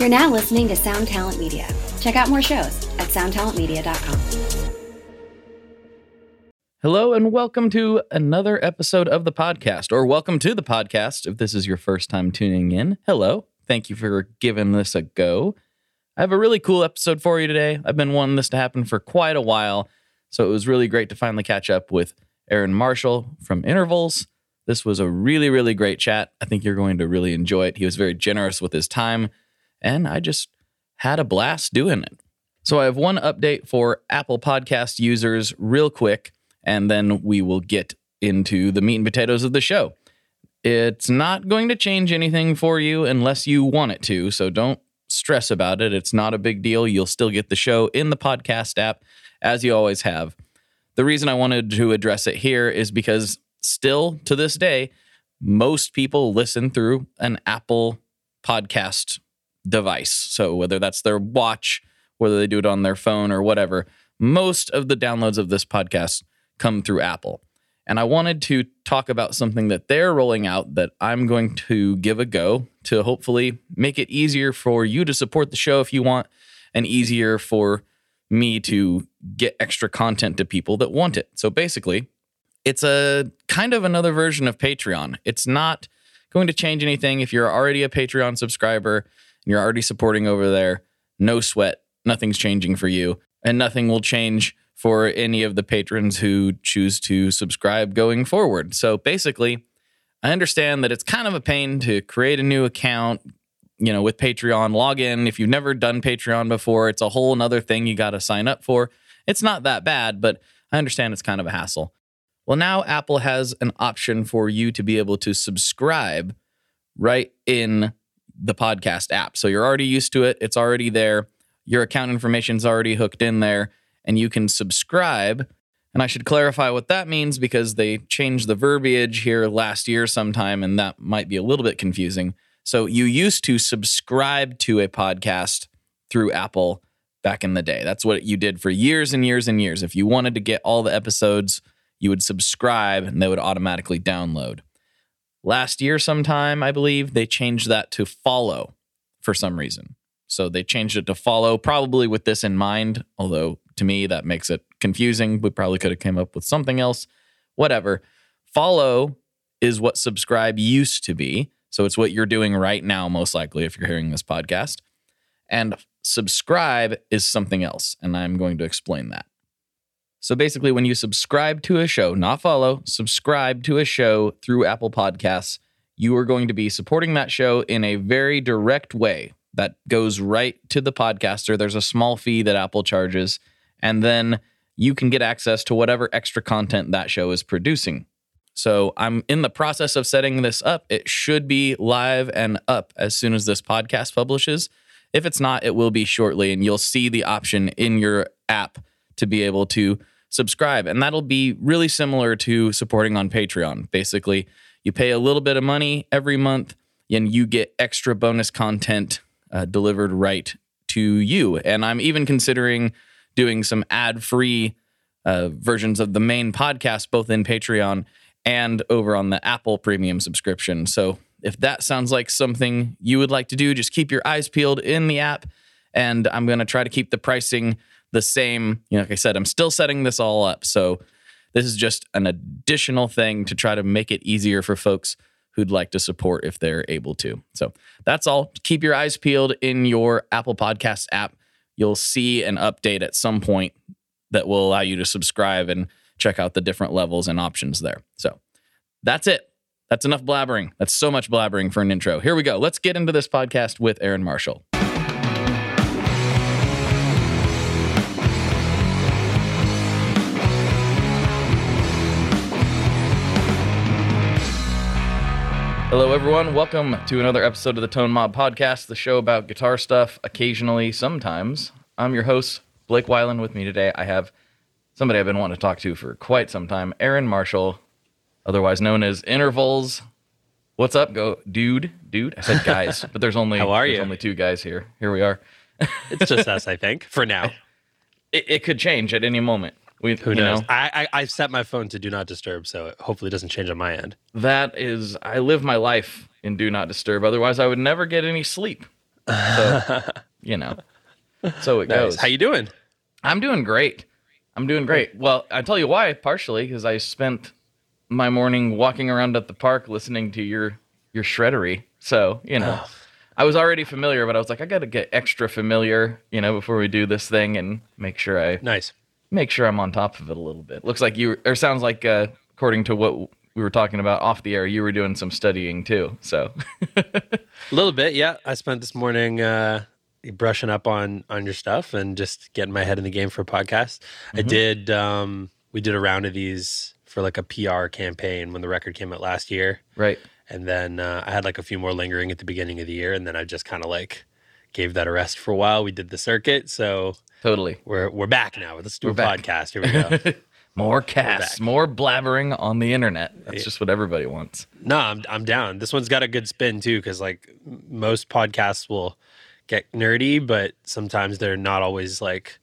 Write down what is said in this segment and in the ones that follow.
You're now listening to Sound Talent Media. Check out more shows at soundtalentmedia.com. Hello, and welcome to another episode of the podcast, or welcome to the podcast if this is your first time tuning in. Hello, thank you for giving this a go. I have a really cool episode for you today. I've been wanting this to happen for quite a while, so it was really great to finally catch up with Aaron Marshall from Intervals. This was a really, really great chat. I think you're going to really enjoy it. He was very generous with his time, and I just had a blast doing it. So I have one update for Apple Podcast users, real quick and then we will get into the meat and potatoes of the show. It's not going to change anything for you unless you want it to, so don't stress about it. It's not a big deal. You'll still get the show in the podcast app as you always have. The reason I wanted to address it here is because still to this day, most people listen through an Apple podcast device. So whether that's their watch, whether they do it on their phone or whatever, most of the downloads of this podcast come through Apple. And I wanted to talk about something that they're rolling out that I'm going to give a go to hopefully make it easier for you to support the show if you want, and easier for me to get extra content to people that want it. So basically, it's a kind of another version of Patreon. It's not going to change anything if you're already a Patreon subscriber you're already supporting over there. No sweat, nothing's changing for you, and nothing will change for any of the patrons who choose to subscribe going forward. So basically, I understand that it's kind of a pain to create a new account, you know, with Patreon, log in. If you've never done Patreon before, it's a whole another thing you got to sign up for. It's not that bad, but I understand it's kind of a hassle. Well, now Apple has an option for you to be able to subscribe right in the podcast app. So you're already used to it, it's already there. Your account information is already hooked in there and you can subscribe. And I should clarify what that means because they changed the verbiage here last year sometime, and that might be a little bit confusing. So you used to subscribe to a podcast through Apple back in the day. That's what you did for years and years and years. If you wanted to get all the episodes, you would subscribe and they would automatically download. Last year, sometime, I believe, they changed that to follow for some reason. So they changed it to follow, probably with this in mind, although to me that makes it confusing. We probably could have came up with something else. Whatever. Follow is what subscribe used to be. So it's what you're doing right now, most likely, if you're hearing this podcast. And subscribe is something else. And I'm going to explain that. So basically, when you subscribe to a show, not follow, subscribe to a show through Apple Podcasts, you are going to be supporting that show in a very direct way that goes right to the podcaster. There's a small fee that Apple charges, and then you can get access to whatever extra content that show is producing. So I'm in the process of setting this up. It should be live and up as soon as this podcast publishes. If it's not, it will be shortly, and you'll see the option in your app to be able to subscribe. And that'll be really similar to supporting on Patreon. Basically, you pay a little bit of money every month and you get extra bonus content uh, delivered right to you. And I'm even considering doing some ad free uh, versions of the main podcast, both in Patreon and over on the Apple Premium subscription. So if that sounds like something you would like to do, just keep your eyes peeled in the app. And I'm going to try to keep the pricing the same. You know, like I said, I'm still setting this all up. So this is just an additional thing to try to make it easier for folks who'd like to support if they're able to. So that's all. Keep your eyes peeled in your Apple Podcast app. You'll see an update at some point that will allow you to subscribe and check out the different levels and options there. So that's it. That's enough blabbering. That's so much blabbering for an intro. Here we go. Let's get into this podcast with Aaron Marshall. Hello, everyone. Welcome to another episode of the Tone Mob Podcast, the show about guitar stuff, occasionally, sometimes. I'm your host, Blake Weiland. With me today, I have somebody I've been wanting to talk to for quite some time, Aaron Marshall, otherwise known as Intervals. What's up, go dude? Dude, I said guys, but there's only How are there's you? only two guys here. Here we are. It's just us, I think, for now. It, it could change at any moment. We, Who knows? know, I, I set my phone to do not disturb, so it hopefully doesn't change on my end. that is, I live my life in do not disturb. Otherwise, I would never get any sleep. So, you know, so it Nice. goes. How you doing? I'm doing great. I'm doing great. Well, I tell you why, partially because I spent my morning walking around at the park listening to your your shreddery. So, you know, I was already familiar, but I was like, I got to get extra familiar, you know, before we do this thing and make sure I Nice. Make sure I'm on top of it a little bit. Looks like you, or sounds like, uh, according to what we were talking about off the air, you were doing some studying too. So, A little bit, yeah. I spent this morning uh, brushing up on on your stuff and just getting my head in the game for a podcast. I did. Um, we did a round of these for like a PR campaign when the record came out last year, right. and then uh, I had like a few more lingering at the beginning of the year, and then I just kind of like gave that a rest for a while. We did the circuit, so Totally. we're we're back now. Let's do We're a back. podcast. Here we go. More casts, more blabbering on the internet. That's just what everybody wants. No, I'm I'm down. This one's got a good spin too, because like most podcasts will get nerdy, but sometimes they're not always like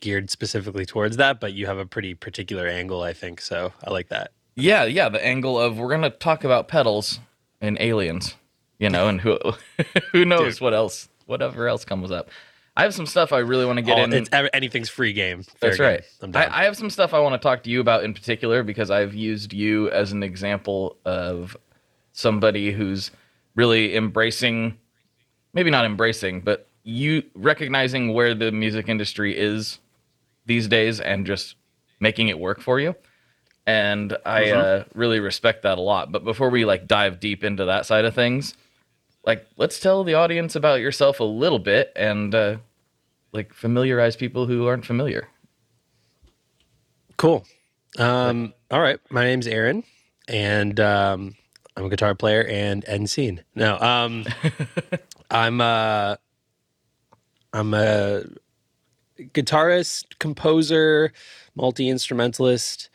geared specifically towards that. But you have a pretty particular angle, I think. So I like that. Yeah, yeah. The angle of we're gonna talk about pedals and aliens, you know, and who who knows Dude. what else, whatever else comes up. I have some stuff I really want to get All- in. it's, anything's free game. Fair That's right. I'm. I, I have some stuff I want to talk to you about in particular because I've used you as an example of somebody who's really embracing, maybe not embracing, but you recognizing where the music industry is these days and just making it work for you. And I uh, really respect that a lot. But before we like dive deep into that side of things, like let's tell the audience about yourself a little bit and uh, like familiarize people who aren't familiar. Cool. Um, all right. My name's Aaron, and um, I'm a guitar player and end scene. No, um, I'm uh, I'm a guitarist, composer, multi instrumentalist,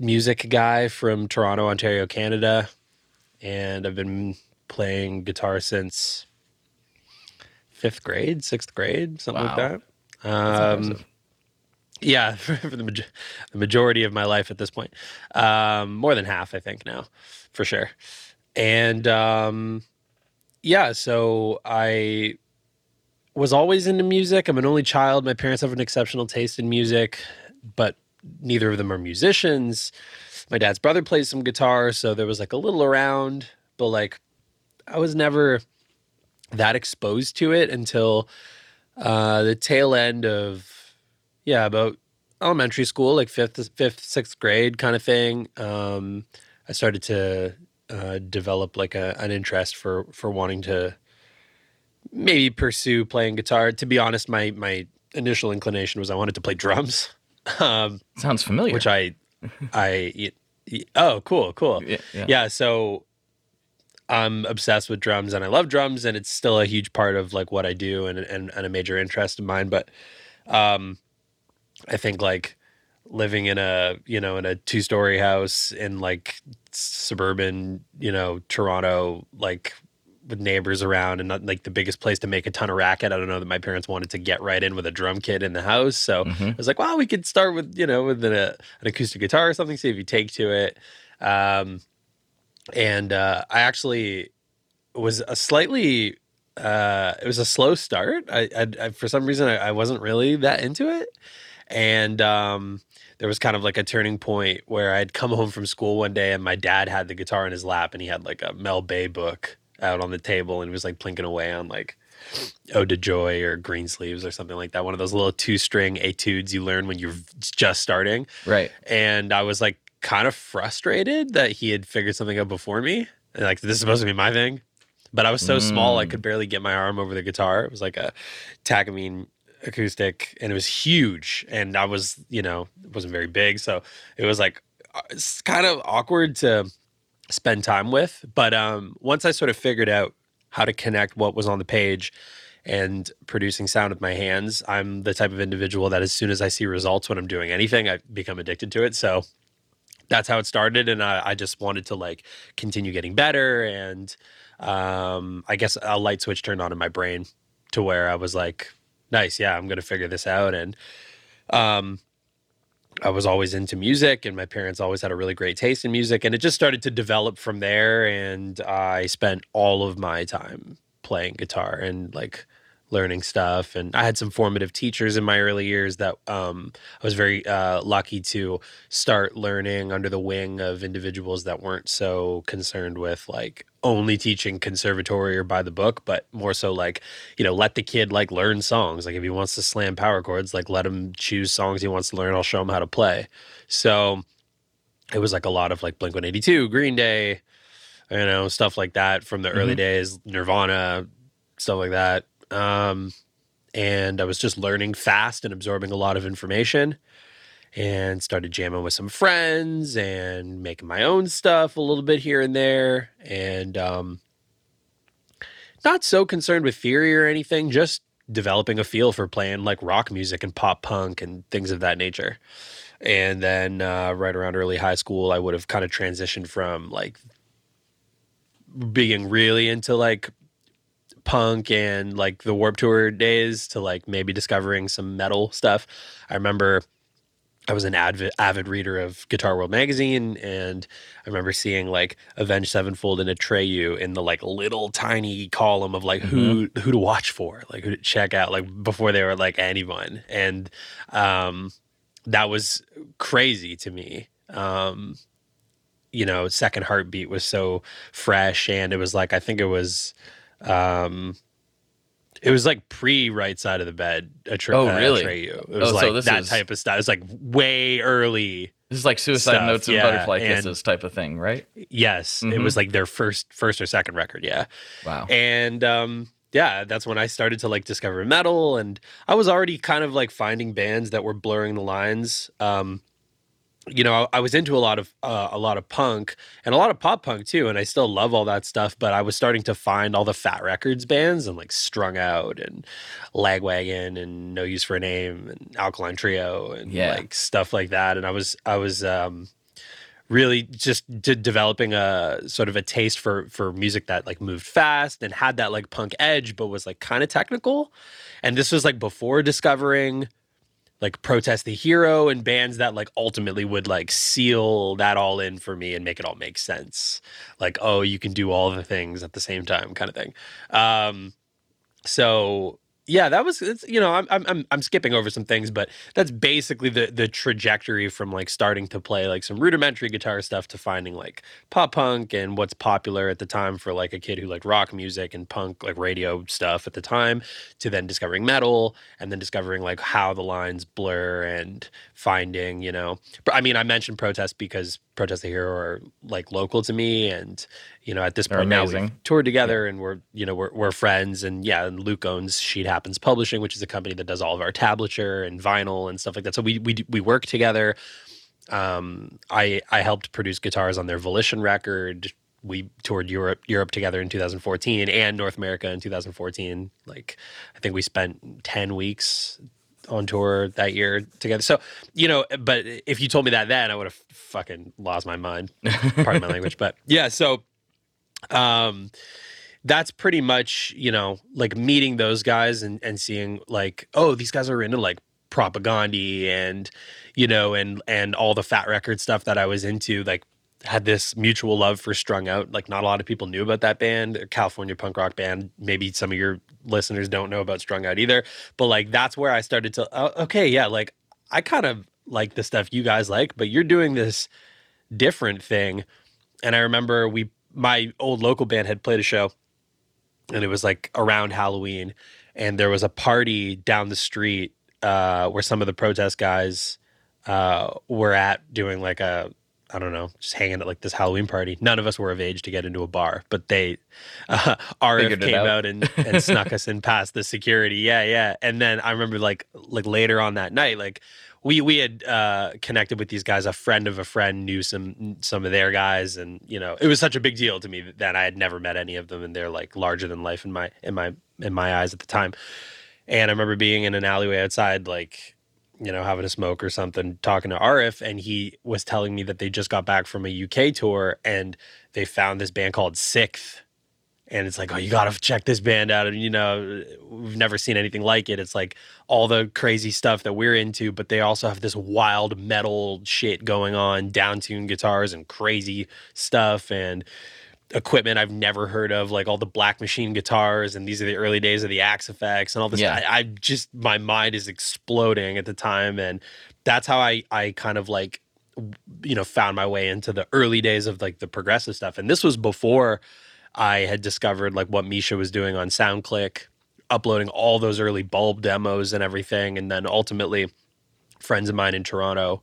music guy from Toronto, Ontario, Canada, and I've been playing guitar since fifth grade, sixth grade, something like that. Um, yeah, for the, maj- the majority of my life at this point, um, more than half, I think now, for sure. And um, yeah, so I was always into music. I'm an only child. My parents have an exceptional taste in music, but neither of them are musicians. My dad's brother plays some guitar, so there was like a little around, but like I was never that exposed to it until uh, the tail end of yeah, about elementary school, like fifth, fifth, sixth grade kind of thing. Um, I started to uh, develop like a, an interest for for wanting to maybe pursue playing guitar. To be honest, my my initial inclination was I wanted to play drums, um, Sounds familiar. which I I oh cool cool yeah, yeah. yeah so i'm obsessed with drums and i love drums and it's still a huge part of like what i do and, and, and a major interest of mine but um i think like living in a you know in a two story house in like suburban you know toronto like with neighbors around and not like the biggest place to make a ton of racket i don't know that my parents wanted to get right in with a drum kit in the house so Mhm. I was like, well, we could start with, you know, with an, uh, an acoustic guitar or something, see if you take to it. Um, and uh, I actually was a slightly, uh, it was a slow start. I, I, I for some reason, I, I wasn't really that into it. And um, there was kind of like a turning point where I'd come home from school one day and my dad had the guitar in his lap and he had like a Mel Bay book out on the table and he was like plinking away on like Ode to Joy or Greensleeves or something like that. One of those little two string etudes you learn when you're just starting. Right. And I was like kind of frustrated that he had figured something out before me. And like, this is supposed to be my thing. But I was so small, I Mm. could barely get my arm over the guitar. It was like a Takamine acoustic and it was huge. And I was, you know, it wasn't very big. So it was like, uh, it's kind of awkward to spend time with. But um, once I sort of figured out how to connect what was on the page and producing sound with my hands, I'm the type of individual that as soon as I see results when I'm doing anything, I become addicted to it. So that's how it started. And I, I just wanted to like continue getting better. And um, I guess a light switch turned on in my brain to where I was like, nice, yeah, I'm to figure this out. And um, I was always into music, and my parents always had a really great taste in music. And it just started to develop from there. And I spent all of my time playing guitar and like learning stuff and i had some formative teachers in my early years that um, i was very uh, lucky to start learning under the wing of individuals that weren't so concerned with like only teaching conservatory or by the book but more so like you know let the kid like learn songs. Like if he wants to slam power chords like let him choose songs he wants to learn i'll show him how to play. So it was like a lot of like blink 182 green day you know stuff like that from the early Mhm. days nirvana stuff like that um, and I was just learning fast and absorbing a lot of information and started jamming with some friends and making my own stuff a little bit here and there. And um, not so concerned with theory or anything just developing a feel for playing like rock music and pop punk and things of that nature. And then uh, right around early high school i would have kind of transitioned from like being really into like punk and like the Warped Tour days to like maybe discovering some metal stuff. I remember I was an avid avid reader of Guitar World magazine, and I remember seeing like Avenged Sevenfold and Atreyu in the like little tiny column of like who who to watch for, like who to check out, like before they were like anyone, and um, that was crazy to me. Um, you know, Second Heartbeat was so fresh, and it was like I think it was um it was like pre right side of the bed Atre- Oh, uh, really? Atreyu. it was Oh, so like this that is- type of stuff it was like way early This is like suicide Stuff, notes and yeah, butterfly and- kisses type of thing, right? yes it Mhm. was like their first first or second record yeah Wow. and um yeah that's when i started to like discover metal and i was already kind of like finding bands that were blurring the lines um you know i, I was into a lot of uh, a lot of punk and a lot of pop punk too and i still love all that stuff but i was starting to find all the fat records bands and like strung out and lagwagon and no use for a name and alkaline trio and Yeah. like stuff like that and i was i was um really just de- developing a sort of a taste for for music that like moved fast and had that like punk edge but was like kind of technical and this was like before discovering like protest the hero and bands that like ultimately would like seal that all in for me and make it all make sense. Like oh you can do all the things at the same time kind of thing. Um so yeah that was it's, you know I'm, I'm i'm skipping over some things but that's basically the the trajectory from like starting to play like some rudimentary guitar stuff to finding like pop punk and what's popular at the time for like a kid who liked rock music and punk like radio stuff at the time to then discovering metal and then discovering like how the lines blur and finding you know i mean i mentioned protest because protest the hero are like local to me and you know at this They're point now we've toured together and we're you know we're, we're friends and yeah and luke owns sheet happens publishing which is a company that does all of our tablature and vinyl and stuff like that so we we, we work together um i i helped produce guitars on their volition record we toured Europe Europe together in 2014 and North America in 2014. Like I think we spent 10 weeks on tour that year together. So, you know, but if you told me that then, I would have fucking lost my mind. Pardon my language, but yeah, so um that's pretty much, you know, like meeting those guys and and seeing like, oh, these guys are into like Propagandhi and you know and and all the fat record stuff that I was into like had this mutual love for strung out. Like not a lot of people knew about that band a california punk rock band. Maybe some of your listeners don't know about strung out either. But like that's where i started to oh, okay yeah like i kind of like the stuff you guys like but you're doing this different thing. And i remember we my old local band had played a show and it was like around halloween and there was a party down the street uh, where some of the protest guys uh, were at doing like a I don't know, just hanging at like this Halloween party. None of us were of age to get into a bar, but they uh, Arif came out. out, and, and snuck us in past the security. Yeah, yeah. And then I remember like like later on that night, like we we had uh, connected with these guys. A friend of a friend knew some some of their guys, and you know it was such a big deal to me that I had never met any of them, and they're like larger than life in my in my in my eyes at the time. And I remember being in an alleyway outside, like you know, having a smoke or something, talking to Arif, and he was telling me that they just got back from a UK tour and they found this band called SikTh. And it's like, oh, you got to check this band out. And, you know, we've never seen anything like it. It's like all the crazy stuff that we're into, but they also have this wild metal shit going on, downtuned guitars and crazy stuff. And equipment I've never heard of, like all the Black Machine guitars, and these are the early days of the Axe-Fxs and all this. Yeah. I, I just my mind is exploding at the time, and that's how I I kind of like you know found my way into the early days of like the progressive stuff, and this was before I had discovered like what Misha was doing on SoundClick, uploading all those early bulb demos and everything, and then ultimately friends of mine in Toronto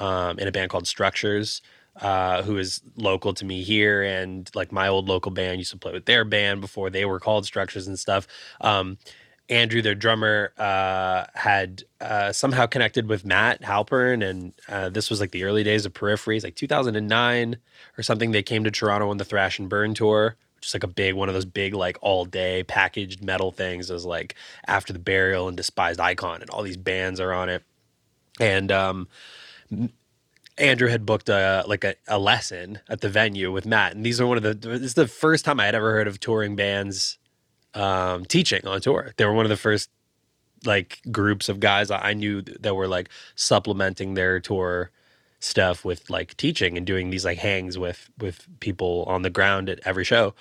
um, in a band called Structures, uh, who is local to me here, and like my old local band used to play with their band before they were called Structures and stuff. Um, Andrew, their drummer, uh, had uh, somehow connected with Matt Halpern, and uh, this was like the early days of Peripheries, like 2009 or something. They came to Toronto on the Thrash and Burn tour, is like a big one of those big like all day packaged metal things. Was like After the Burial and Despised Icon, and all these bands are on it. And um, Andrew had booked a like a, a lesson at the venue with Matt, and these are one of the. This is the first time I had ever heard of touring bands um, teaching on tour. They were one of the first like groups of guys I knew that were like supplementing their tour stuff with like teaching and doing these like hangs with with people on the ground at every show.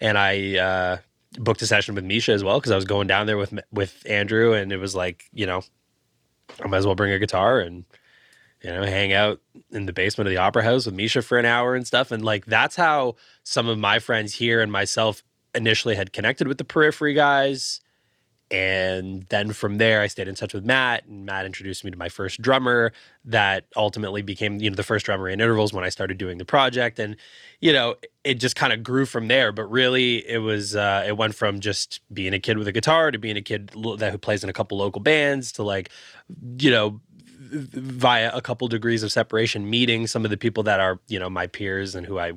And I uh, booked a session with Misha as well because I was going down there with with Andrew, and it was like you know I might as well bring a guitar and you know, hang out in the basement of the opera house with Misha for an hour and stuff. And like that's how some of my friends here and myself initially had connected with the periphery guys. And then from there, I stayed in touch with Matt, and Matt introduced me to my first drummer that ultimately became, you know, the first drummer in intervals when I started doing the project. And, you know, it just kind of grew from there. But really, it was, uh, it went from just being a kid with a guitar to being a kid that who plays in a couple local bands to like, you know, via a couple degrees of separation meeting some of the people that are you know my peers and who i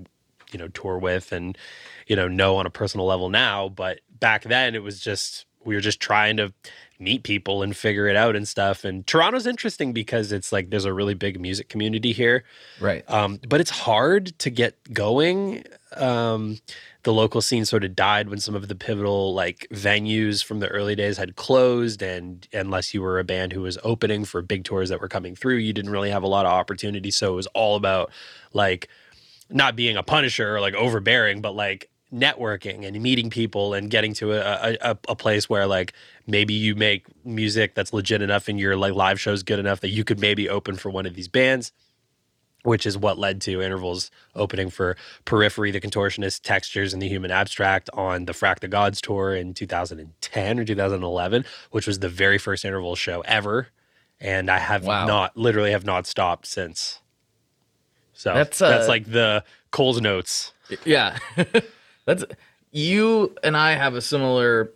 you know tour with and you know know on a personal level now but back then it was just we were just trying to meet people and figure it out and stuff and toronto's interesting because it's like there's a really big music community here Right. um, but it's hard to get going. Um, the local scene sort of died when some of the pivotal like venues from the early days had closed, and unless you were a band who was opening for big tours that were coming through, you didn't really have a lot of opportunity. So it was all about like not being a punisher or like overbearing, but like networking and meeting people and getting to a, a, a place where like maybe you make music that's legit enough and your like live shows good enough that you could maybe open for one of these bands which is what led to intervals opening for periphery the contortionist textures and the human abstract on the Frak the gods tour in 2010 or 2011 which was the very first interval show ever and i have Wow. not literally have not stopped since so That's, that's, uh, like the cole's notes Yeah. That's you and I have a similar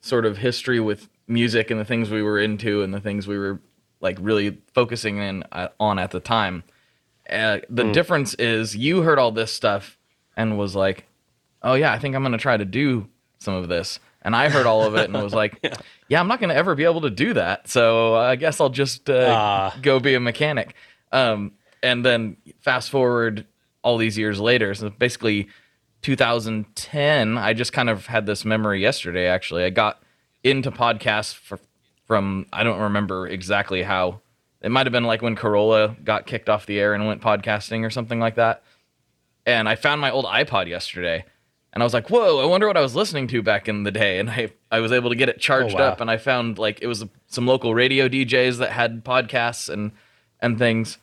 sort of history with music and the things we were into and the things we were like really focusing in uh, on at the time. Uh, the difference is you heard all this stuff and was like, "Oh yeah, I think I'm going to try to do some of this." And I heard all of it and was like, "Yeah, I'm not going to ever be able to do that. So I guess I'll just uh, Ah. go be a mechanic." Um, and then fast forward all these years later, so basically 2010, I just kind of had this memory yesterday. Actually, I got into podcasts for, from I don't remember exactly how. It might have been like when Carolla got kicked off the air and went podcasting or something like that. And I found my old iPod yesterday, and I was like, "Whoa! I wonder what I was listening to back in the day." And I I was able to get it charged Oh, wow. up, and I found like it was some local radio DJs that had podcasts and and things.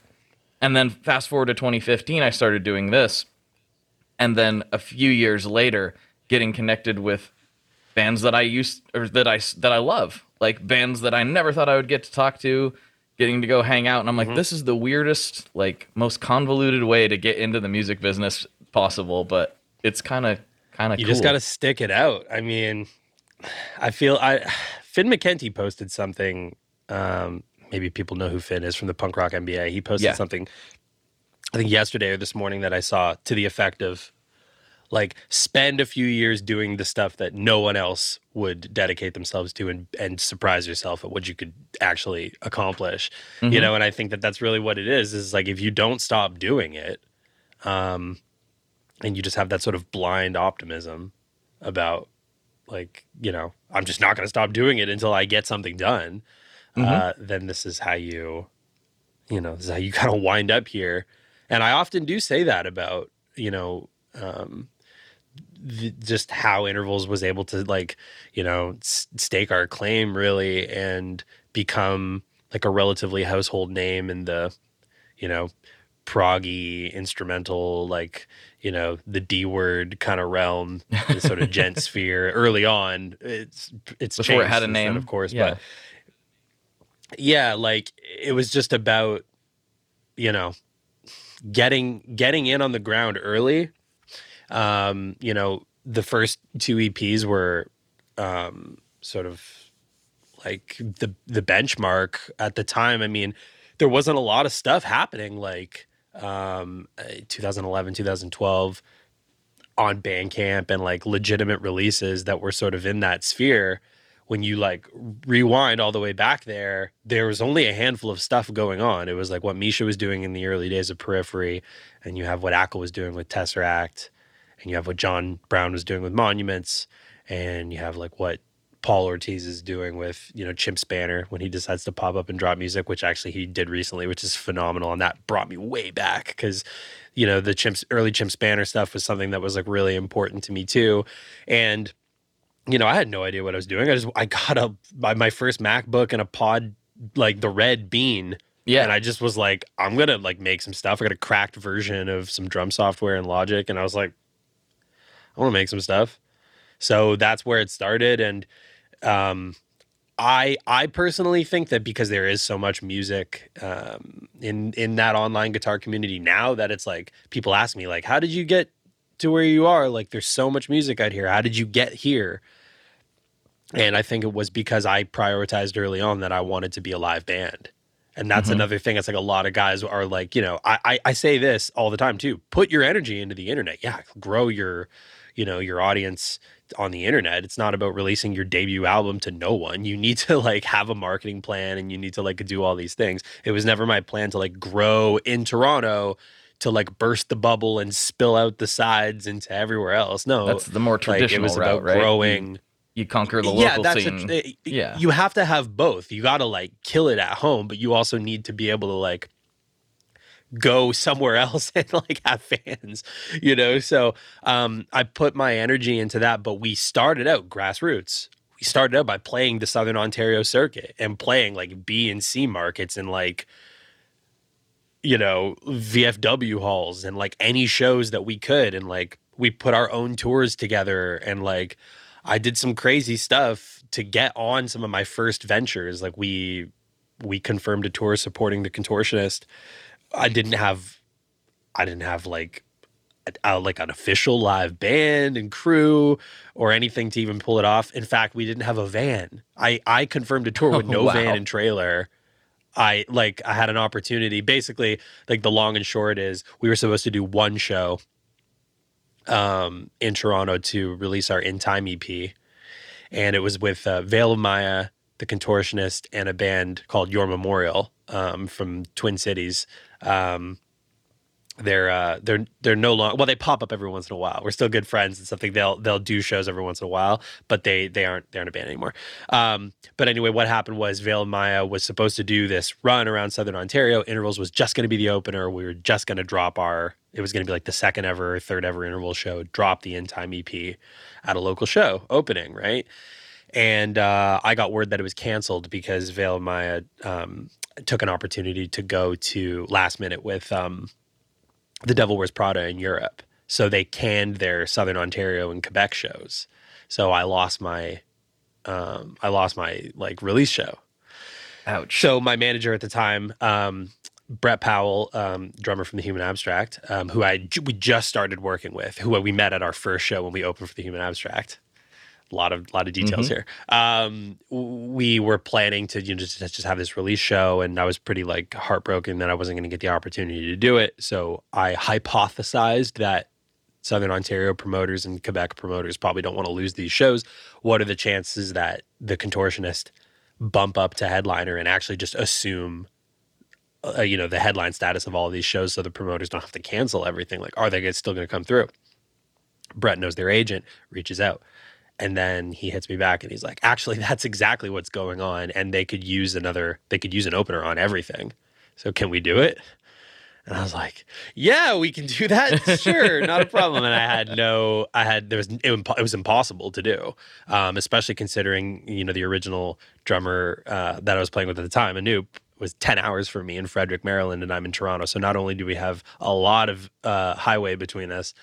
And then fast forward to 2015, I started doing this and then a few years later getting connected with bands that I used or that I that I love, like bands that I never thought I would get to talk to, getting to go hang out and I'm like Mm-hmm. this is the weirdest like most convoluted way to get into the music business possible, but it's kind of kind of you cool. just got to stick it out. I mean, I feel I Finn McKenty posted something. Um, maybe people know who Finn is from the punk rock MBA. He posted Yeah. something, I think yesterday or this morning that I saw to the effect of like spend a few years doing the stuff that no one else would dedicate themselves to and and surprise yourself at what you could actually accomplish. You know and i think that that's really what it is is like if you don't stop doing it um and you just have that sort of blind optimism about like you know i'm just not going to stop doing it until i get something done uh, then this is how you you know this is how you kind of wind up here and i often do say that about you know um, th- just how intervals was able to like you know s- stake our claim really and become like a relatively household name in the you know proggy instrumental like you know the d word kind of realm the sort of djent sphere early on it's it's Before it had a changed since then, name, of course yeah. but yeah like it was just about you know getting getting in on the ground early um you know the first two eps were um sort of like the the benchmark at the time. I mean there wasn't a lot of stuff happening like um uh, 2011 2012 on bandcamp and like legitimate releases that were sort of in that sphere when you like rewind all the way back there there was only a handful of stuff going on. It was like what misha was doing in the early days of periphery and you have what Acle was doing with tesseract and you have what john Browne was doing with monuments and you have like what Paul Ortiz is doing with you know Chimp Spanner when he decides to pop up and drop music, which actually he did recently, which is phenomenal, and that brought me way back because you know the Chimps early Chimp Spanner stuff was something that was like really important to me too, and you know I had no idea what I was doing. I just I got a my, my first MacBook and a pod like the red bean. Yeah. And I just was like, I'm gonna like make some stuff. I got a cracked version of some drum software and Logic, and I was like, I want to make some stuff. So that's where it started, and um, I I personally think that because there is so much music um, in in that online guitar community now that it's like people ask me like, how did you get to where you are? Like, there's so much music out here. How did you get here? And I think it was because I prioritized early on that I wanted to be a live band. And that's Mhm. another thing. It's like a lot of guys are like, you know, I, I I say this all the time too. Put your energy into the internet. Yeah, grow your, you know, your audience on the internet. It's not about releasing your debut album to no one. You need to like have a marketing plan and you need to like do all these things. It was never my plan to like grow in Toronto to like burst the bubble and spill out the sides into everywhere else. No, That's the more like traditional it was route, about right? Growing You, conquer the yeah, local that's scene. A, Yeah. you have to have both. You got to like kill it at home, but you also need to be able to like go somewhere else and like have fans, you know. So um, I put my energy into that, but we started out grassroots. We started out by playing the Southern Ontario circuit and playing like B and C markets and like you know VFW halls and like any shows that we could and like we put our own tours together and like I did some crazy stuff to get on some of my first ventures. Like we we confirmed a tour supporting the contortionist. I didn't have I didn't have like a, like an official live band and crew or anything to even pull it off. In fact, we didn't have a van. I I confirmed a tour with Oh, no wow. van and trailer. I like I had an opportunity. Basically, like the long and short is we were supposed to do one show um in Toronto to release our in time EP. And it was with uh, Veil of Maya, the contortionist, and a band called Your Memorial um, from Twin Cities. Um, they're uh, they're they're no longer well. They pop up every once in a while. We're still good friends and something. They'll they'll do shows every once in a while, but they they aren't they aren't a band anymore. Um, but anyway, what happened was Veil Maya was supposed to do this run around Southern Ontario. Intervals was just going to be the opener. We were just going to drop our. It was going to be like the second ever, third ever interval show. Drop the in time EP at a local show opening, right? And uh, I got word that it was canceled because Veil Maya um, took an opportunity to go to last minute with um, the Devil Wears Prada in Europe. So they canned their Southern Ontario and Quebec shows. So I lost my, um, I lost my like release show. Ouch. So my manager at the time, um, Brett Powell, um, drummer from the Human Abstract, um, who I we just started working with, who we met at our first show when we opened for the Human Abstract. A lot of lot of details here. Um, we were planning to you know, just just have this release show, and I was pretty like heartbroken that I wasn't going to get the opportunity to do it. So I hypothesized that Southern Ontario promoters and Quebec promoters probably don't want to lose these shows. What are the chances that the contortionist bump up to headliner and actually just assume uh, you know the headline status of all of these shows so the promoters don't have to cancel everything like are they still going to come through brett knows their agent reaches out and then he hits me back and he's like actually that's exactly what's going on and they could use another they could use an opener on everything so can we do it And I was like, "Yeah, we can do that. Sure, not a problem." And I had no, I had there was it, it was impossible to do, um, especially considering you know the original drummer uh, that I was playing with at the time, Anup, was 10 hours for me in Frederick, Maryland, and I'm in Toronto. So not only do we have a lot of uh, highway between us,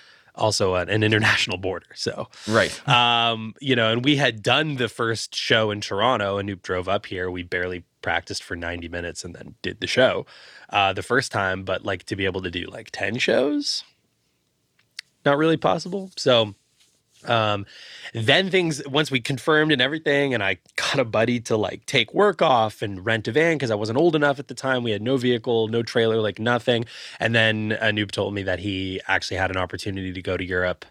also an, an, international border. So, right. Um, you know, and we had done the first show in Toronto and Anup drove up here. We barely practiced for 90 minutes and then did the show uh, the first time. But like to be able to do like 10 shows, not really possible. So, um, then things once we confirmed and everything, and I got a buddy to like take work off and rent a van because I wasn't old enough at the time. We had no vehicle, no trailer, like nothing. And then Anup told me that he actually had an opportunity to go to Europe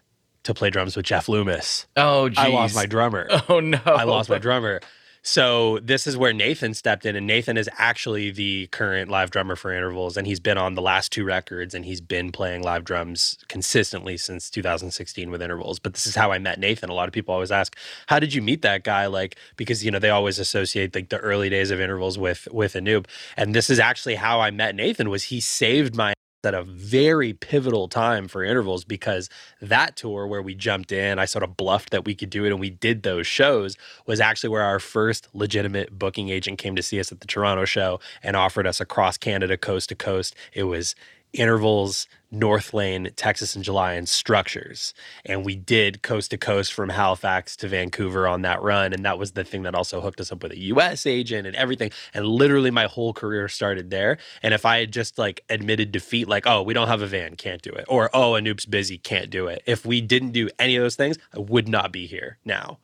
to play drums with Jeff Loomis. Oh, geez. I lost my drummer. Oh no, I lost my drummer. So this is where Nathan stepped in, and Nathan is actually the current live drummer for Intervals, and he's been on the last two records, and he's been playing live drums consistently since 2016 with Intervals. But this is how I met Nathan. A lot of people always ask, "How did you meet that guy?" Like because you know they always associate like the early days of Intervals with with Anup, and this is actually how I met Nathan. Was he saved my at a very pivotal time for intervals because that tour where we jumped in, I sort of bluffed that we could do it and we did those shows was actually where our first legitimate booking agent came to see us at the Toronto show and offered us across Canada coast to coast. It was intervals, North Lane, Texas in July, and structures. And we did coast to coast from Halifax to Vancouver on that run. And that was the thing that also hooked us up with a US agent and everything. And literally my whole career started there. And if I had just like admitted defeat, like, oh, we don't have a van, can't do it. Or, oh, a Anup's busy, can't do it. If we didn't do any of those things, I would not be here now.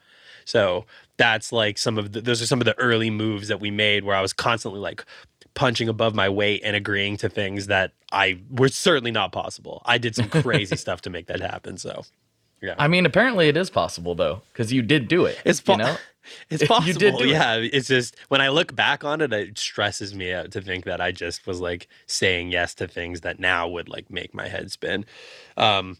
So that's like some of the, those are some of the early moves that we made where I was constantly like punching above my weight and agreeing to things that I were certainly not possible. I did some crazy stuff to make that happen. So, yeah. I mean, apparently it is possible though, because you did do it. It's po- you know? It's possible. You did do yeah. It. It's just when I look back on it, it stresses me out to think that I just was like saying yes to things that now would like make my head spin. Um,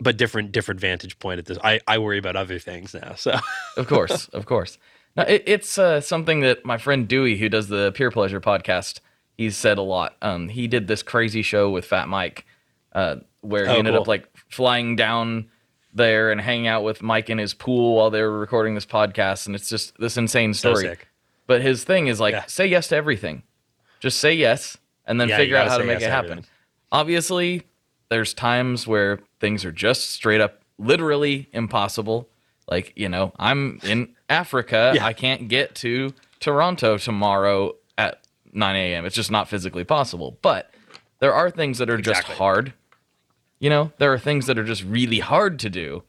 but different different vantage point at this. I, I worry about other things now. So of course, of course. Now, it, it's uh, something that my friend Dewey, who does the Peer Pleasure podcast, he's said a lot. Um, he did this crazy show with Fat Mike, uh, where he oh, ended cool. up like flying down there and hanging out with Mike in his pool while they were recording this podcast, and it's just this insane story. So but his thing is like, yeah. say yes to everything. Just say yes, and then yeah, figure out how to make yes it happen. Obviously, there's times where things are just straight up, literally impossible. Like you know, I'm in Africa, yeah. I can't get to Toronto tomorrow at 9 a.m. It's just not physically possible. But there are things that are exactly. just hard. You know, there are things that are just really hard to do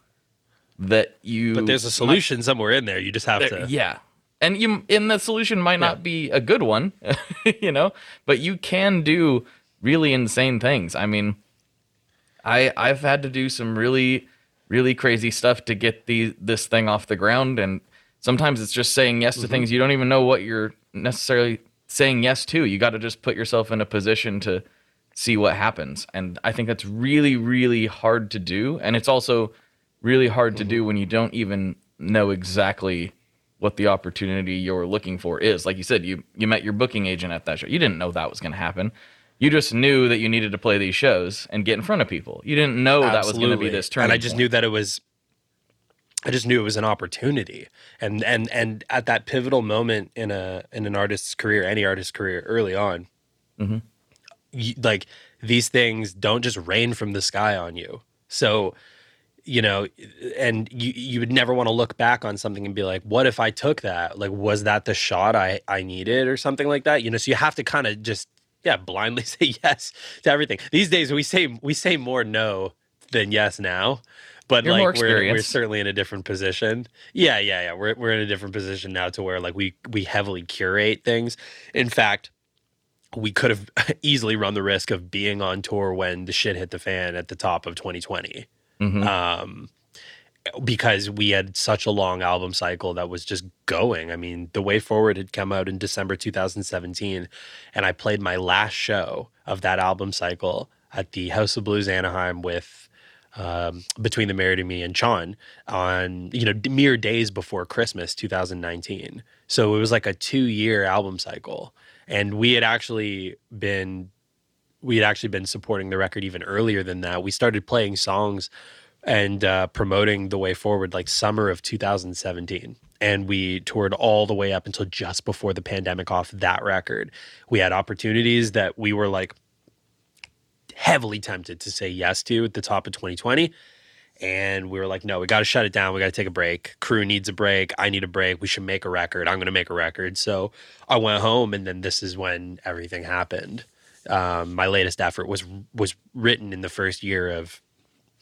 that you. But there's a solution might, somewhere in there. You just have there, to. Yeah. And you, in the solution might not yeah. be a good one, you know, but you can do really insane things. I mean, I I've had to do some really really crazy stuff to get the this thing off the ground and sometimes it's just saying yes to mm-hmm. things you don't even know what you're necessarily saying yes to. You got to just put yourself in a position to see what happens. And I think that's really, really hard to do. And it's also really hard mm-hmm. to do when you don't even know exactly what the opportunity you're looking for is. Like you said, you you met your booking agent at that show. You didn't know that was going to happen. You just knew that you needed to play these shows and get in front of people. You didn't know Absolutely. that was going to be this turn. And I just point. knew that it was I just knew it was an opportunity. And and and at that pivotal moment in a in an artist's career, any artist's career early on, mm-hmm. you, like these things don't just rain from the sky on you. So, you know, and you you would never want to look back on something and be like, what if I took that? Like, was that the shot I I needed or something like that? You know, so you have to kind of just yeah blindly say yes to everything. These days we say we say more no than yes now but You're like we're, we're certainly in a different position. Yeah, yeah, yeah. We're we're in a different position now to where like we we heavily curate things. In fact, we could have easily run the risk of being on tour when the shit hit the fan at the top of 2020. Mm-hmm. Um, because we had such a long album cycle that was just going. I mean, The Way Forward had come out in December 2017, and I played my last show of that album cycle at the House of Blues Anaheim with um, between the Buried and me and Chon on you know mere days before Christmas 2019. So it was like a two year album cycle, and we had actually been we had actually been supporting the record even earlier than that. We started playing songs and uh, promoting the way forward like summer of 2017 and we toured all the way up until just before the pandemic off that record. We had opportunities that we were like heavily tempted to say yes to at the top of 2020 and we were like no we got to shut it down. We got to take a break. Crew needs a break. I need a break. We should make a record. I'm going to make a record. So i went home and then this is when everything happened. Um, my latest effort was was written in the first year of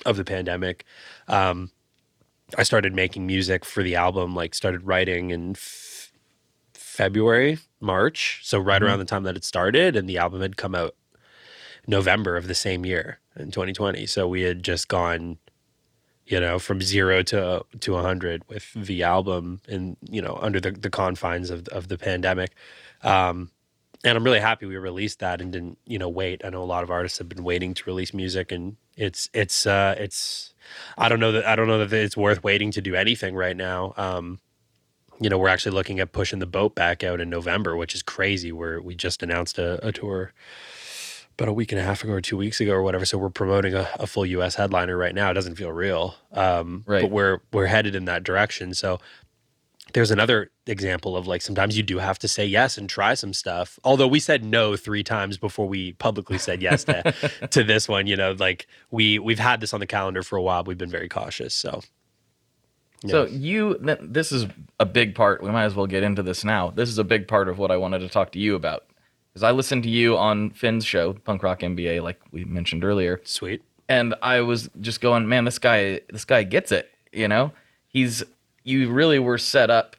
of the pandemic. Um, I started making music for the album, like started writing in f- February, March. So right Mm-hmm. around the time that it started, and the album had come out November of the same year in 2020. So we had just gone, you know, from zero to to 100 with the album, and you know, under the, the confines of of the pandemic. Um, and I'm really happy we released that and didn't, you know, wait. I know a lot of artists have been waiting to release music, and it's it's uh, it's. I don't know that I don't know that it's worth waiting to do anything right now. Um, you know, we're actually looking at pushing the boat back out in November, which is crazy. We're we just announced a, a tour about a week and a half ago or two weeks ago or whatever. So we're promoting a, a full U.S. headliner right now. It doesn't feel real, um, Right. but we're we're headed in that direction. So there's another example of like sometimes you do have to say yes and try some stuff. Although we said no three times before we publicly said yes to to this one. You know, like we we've had this on the calendar for a while. We've been very cautious. So So you, th- this is a big part. We might as well get into this now. This is a big part of what I wanted to talk to you about because I listened to you on Finn's show, Punk Rock MBA, like we mentioned earlier, sweet. and I was just going, man, this guy, this guy gets it. You know, he's you really were set up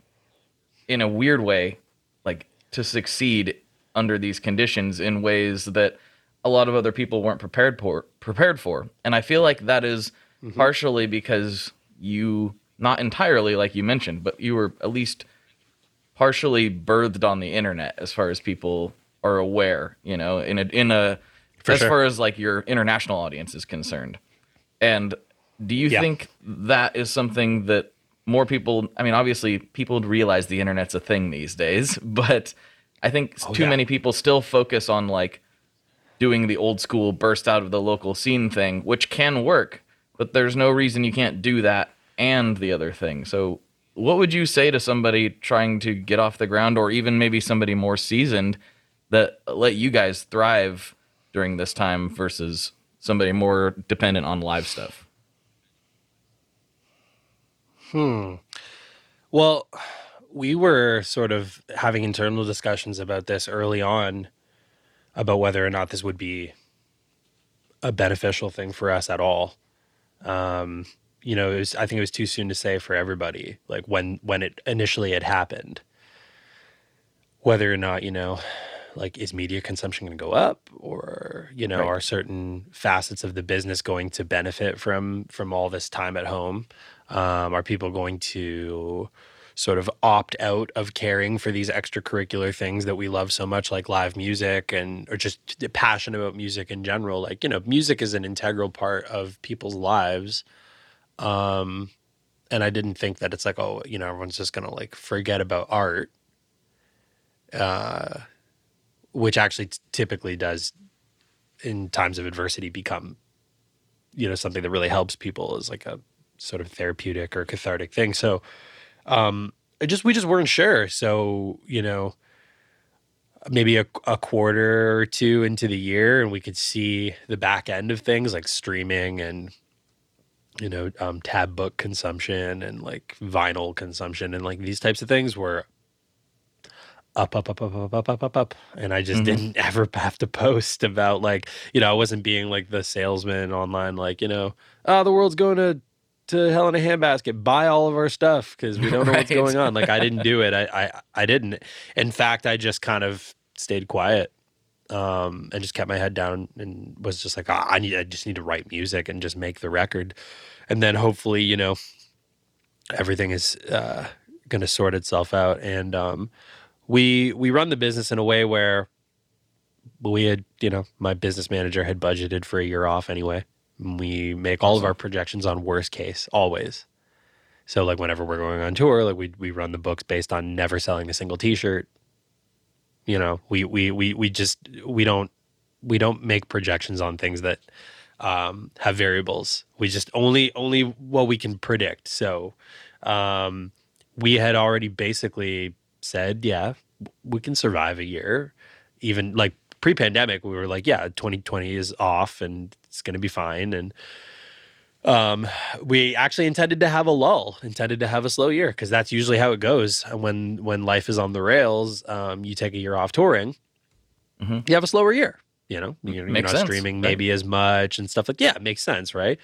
in a weird way, like to succeed under these conditions in ways that a lot of other people weren't prepared for. Prepared for, and I feel like that is mm-hmm. partially because you, not entirely like you mentioned, but you were at least partially birthed on the internet as far as people are aware. You know, in a in a For as sure. far as like your international audience is concerned. And do you Yeah. think that is something that more people I mean obviously people would realize the internet's a thing these days, but I think oh, too yeah. many people still focus on like doing the old school burst out of the local scene thing, which can work, but there's no reason you can't do that and the other thing. So what would you say to somebody trying to get off the ground or even maybe somebody more seasoned that let you guys thrive during this time versus somebody more dependent on live stuff? Well, we were sort of having internal discussions about this early on about whether or not this would be a beneficial thing for us at all. Um, you know, it was, I think it was too soon to say for everybody, like when when it initially had happened, whether or not you know, like is media consumption going to go up, or you know, Right. are certain facets of the business going to benefit from from all this time at home? Um, are people going to sort of opt out of caring for these extracurricular things that we love so much, like live music and or just passionate about music in general? Like you know, music is an integral part of people's lives. Um, and I didn't think that it's like, oh, you know, everyone's just gonna like forget about art. Uh, which actually t- typically does in times of adversity become you know something that really helps people as like a sort of therapeutic or cathartic thing so um it just we just weren't sure so you know maybe a, a quarter or two into the year and we could see the back end of things like streaming and you know um tab book consumption and like vinyl consumption and like these types of things were up, up, up, up, up, up, up, up, up. And I just Mhm. didn't ever have to post about like, you know, I wasn't being like the salesman online, like, you know, oh, the world's going to to hell in a handbasket. Buy all of our stuff because we don't know what's going on. Like I didn't do it. I, I I didn't. In fact, I just kind of stayed quiet um, and just kept my head down and was just like, ah, I need, I just need to write music and just make the record, and then hopefully, you know, everything is uh, going to sort itself out. And um, we we run the business in a way where we had, you know, my business manager had budgeted for a year off anyway. We make all of our projections on worst case always. So like whenever we're going on tour, like we we run the books based on never selling a single T-shirt. You know, we we we we just we don't we don't make projections on things that um, have variables. We just only only what we can predict. So um, we had already basically said, yeah, we can survive a year. Even like pre-pandemic, we were like, yeah, 2020 is off and it's going to be fine. And um, we actually intended to have a lull, intended to have a slow year because that's usually how it goes when when life is on the rails. Um, you take a year off touring, Mhm. you have a slower year. You know, you're, you're not sense, streaming maybe as much and stuff like yeah, it makes sense, right?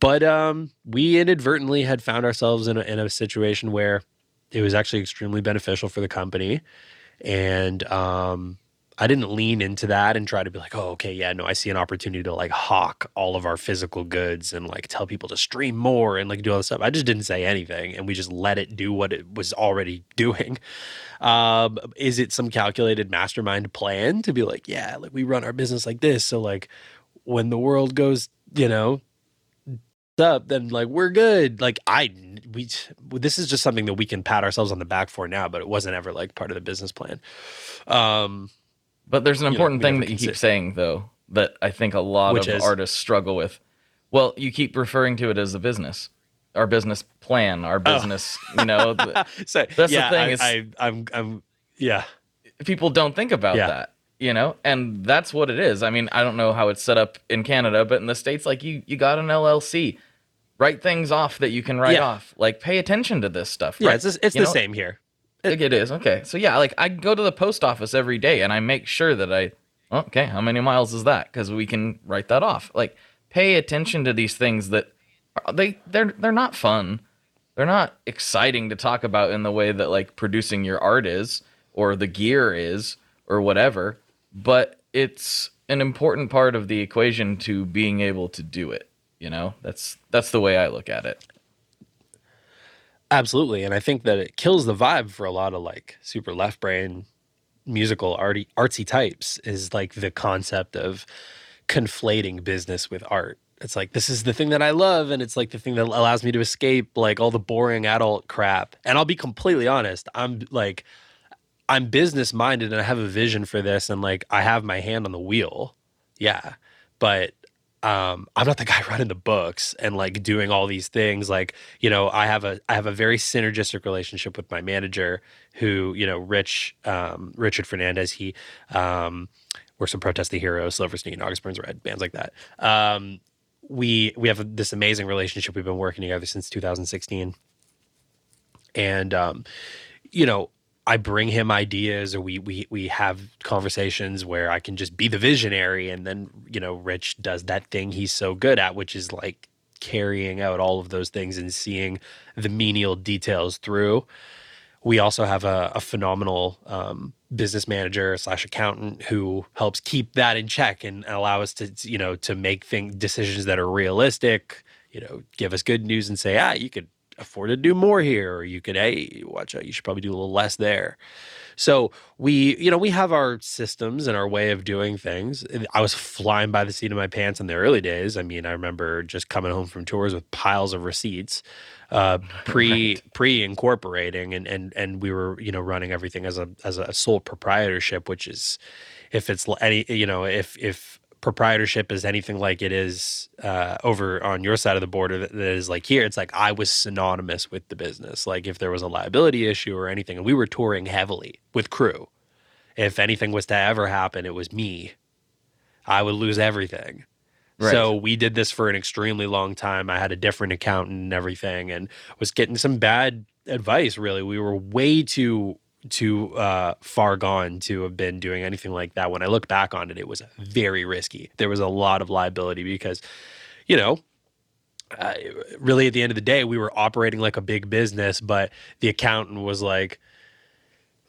But um, we inadvertently had found ourselves in a, in a situation where it was actually extremely beneficial for the company, and um, I didn't lean into that and try to be like, oh, okay, yeah, no, I see an opportunity to like hawk all of our physical goods and like tell people to stream more and like do all this stuff. I just didn't say anything and we just let it do what it was already doing. Um, is it some calculated mastermind plan to be like, yeah, like we run our business like this. So like when the world goes, you know, up, then like we're good. Like I, we, this is just something that we can pat ourselves on the back for now, but it wasn't ever like part of the business plan. Um, But there's an you know, important thing that you keep saying though that I think a lot Which of is? artists struggle with. Well, you keep referring to it as a business, our business plan, our oh. business. You know, so That's the thing I, is- I, I'm, I'm, yeah, people don't think about Yeah. that. You know, and that's what it is. I mean, I don't know how it's set up in Canada, but in the states, like you, you got an LLC. Write things off that you can write Yeah. off. Like, pay attention to this stuff. yeah. right? It's it's You the know? same here. Like it is. Okay. So yeah, like I go to the post office every day and I make sure that I oh, okay, how many miles is that? Cuz we can write that off. Like pay attention to these things that they they're they're not fun. They're not exciting to talk about in the way that like producing your art is or the gear is or whatever, but it's an important part of the equation to being able to do it, you know? That's that's the way I look at it. Absolutely, and I think that it kills the vibe for a lot of like super left brain musical arty artsy types is like the concept of conflating business with art. It's like this is the thing that I love, and it's like the thing that allows me to escape like all the boring adult crap. And I'll be completely honest, I'm like I'm business minded and I have a vision for this, and like I have my hand on the wheel. Yeah, but um, I'm not the guy running the books and like doing all these things. Like, you know, I have a I have a very synergistic relationship with my manager, who you know, Rich um, Richard Fernandez. He um, works on Protest the Hero, Silverstein, August Burns Red, bands like that. Um, we we have this amazing relationship. We've been working together since 2016, and um, you know, I bring him ideas or we we we have conversations where I can just be the visionary and then, you know, Rich does that thing he's so good at, which is like carrying out all of those things and seeing the menial details through. We also have a, a phenomenal um, business manager slash accountant who helps keep that in check and allow us to, you know, to make thing decisions that are realistic. You know, give us good news and say, ah, you could afford to do more here, or you could, hey, watch out, you should probably do a little less there. So we, you know, we have our systems and our way of doing things. I was flying by the seat of my pants in the early days. I mean, I remember just coming home from tours with piles of receipts, uh, pre pre incorporating, and and and we were, you know, running everything as a as a sole proprietorship, which is, if it's any, you know, if if proprietorship is anything like it is uh, over on your side of the border that, that is like here it's like i was synonymous with the business. Like if there was a liability issue or anything and we were touring heavily with crew. If anything was to ever happen it was me. I would lose everything. Right. so we did this for an extremely long time. I had a different accountant and everything and was getting some bad advice really. We were way too too uh, far gone to have been doing anything like that. When I look back on it, it was very risky. There was a lot of liability because, you know, uh, really at the end of the day, we were operating like a big business, but the accountant was like,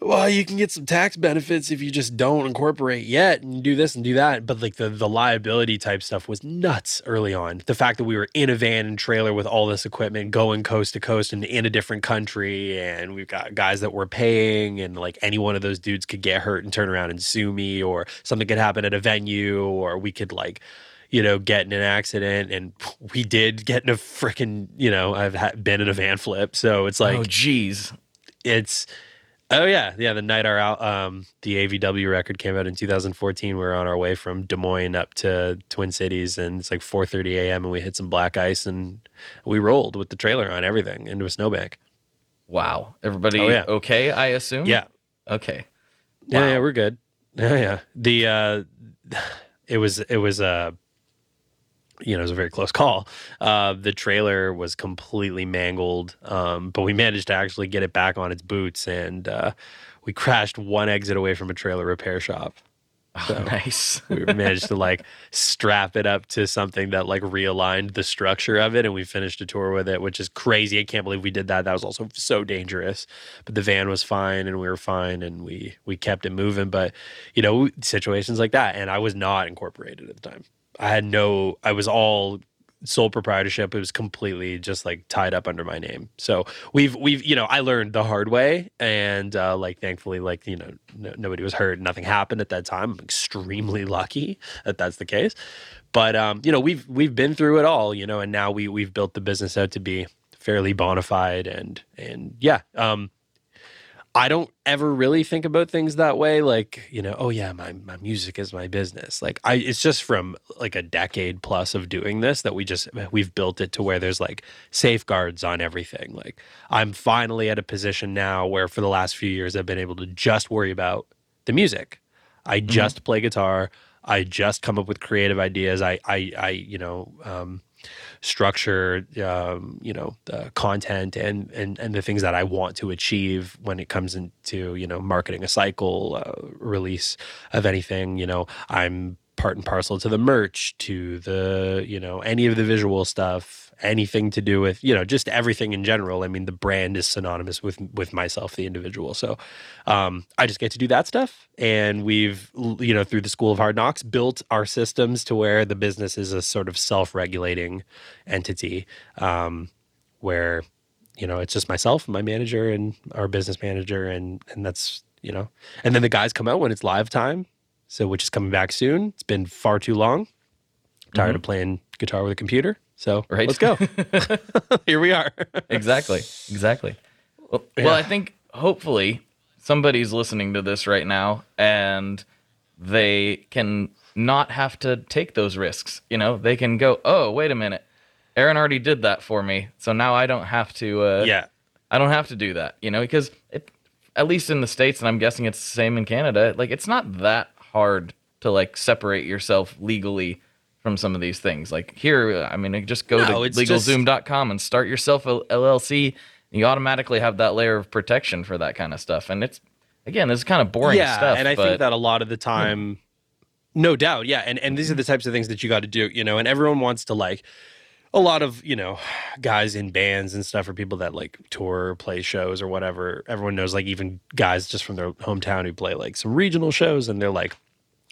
well, you can get some tax benefits if you just don't incorporate yet and do this and do that. But like the the liability type stuff was nuts early on. The fact that we were in a van and trailer with all this equipment going coast to coast and in a different country, and we've got guys that were paying, and like any one of those dudes could get hurt and turn around and sue me, or something could happen at a venue, or we could like you know, get in an accident, and we did get in a freaking, you know, I've ha- been in a van flip, so it's oh, like oh geez. it's Oh yeah, yeah. The night our out, um, the AVW record came out in 2014. We were on our way from Des Moines up to Twin Cities, and it's like 4:30 a.m. and we hit some black ice and we rolled with the trailer on everything into a snowbank. Wow. Everybody Oh, yeah. okay, I assume? Yeah, Okay. yeah, Wow. yeah. We're good. Yeah, yeah. The uh, it was it was uh, you know, it was a very close call. Uh, the trailer was completely mangled, um, but we managed to actually get it back on its boots, and uh, we crashed one exit away from a trailer repair shop. Oh, nice. we managed to like strap it up to something that like realigned the structure of it and we finished a tour with it which is crazy i can't believe we did that that was also so dangerous but the van was fine and we were fine and we we kept it moving but you know situations like that and i was not incorporated at the time i had no i was all sole proprietorship. It was completely just like tied up under my name. So we've we've you know i learned the hard way and uh like thankfully like you know no, nobody was hurt. Nothing happened at that time. I'm extremely lucky that that's the case. But um you know we've we've been through it all you know and now we we've built the business out to be fairly bona fide and and yeah um I don't ever really think about things that way. Like, you know, oh yeah, my, my music is my business. Like I it's just from like a decade plus of doing this that we just we've built it to where there's like safeguards on everything. Like I'm finally at a position now where for the last few years I've been able to just worry about the music. I just play guitar. I just come up with creative ideas. I I I, you know, um structure, um, you know, the content and and and the things that I want to achieve when it comes into you know marketing a cycle, uh, release of anything. You know, I'm part and parcel to the merch, to the you know any of the visual stuff, anything to do with you know just everything in general. I mean, the brand is synonymous with with myself, the individual. So um, I just get to do that stuff, and we've you know through the School of Hard Knocks built our systems to where the business is a sort of self regulating entity, um, where you know it's just myself, my manager, and our business manager, and and that's you know, and then the guys come out when it's live time. So, which is coming back soon. It's been far too long. Tired of playing guitar with a computer. So, Right. let's go. Here we are. exactly. Exactly. Well, Yeah. well, I think hopefully somebody's listening to this right now and they can not have to take those risks. You know, they can go, oh, wait a minute. Aaron already did that for me. So now I don't have to, uh, yeah. I don't have to do that, you know, because it, at least in the States, and I'm guessing it's the same in Canada, like it's not that hard to like separate yourself legally from some of these things. Like here, I mean, just go No, to legalzoom.com and start yourself a LLC. You automatically have that layer of protection for that kind of stuff. And it's, again, it's kind of boring yeah, stuff. and I but think that a lot of the hmm. time, no doubt, yeah, and and these are the types of things that you got to do, you know, and everyone wants to like. A lot of you know, guys in bands and stuff, or people that like tour, or play shows, or whatever. Everyone knows, like even guys just from their hometown who play like some regional shows, and they're like,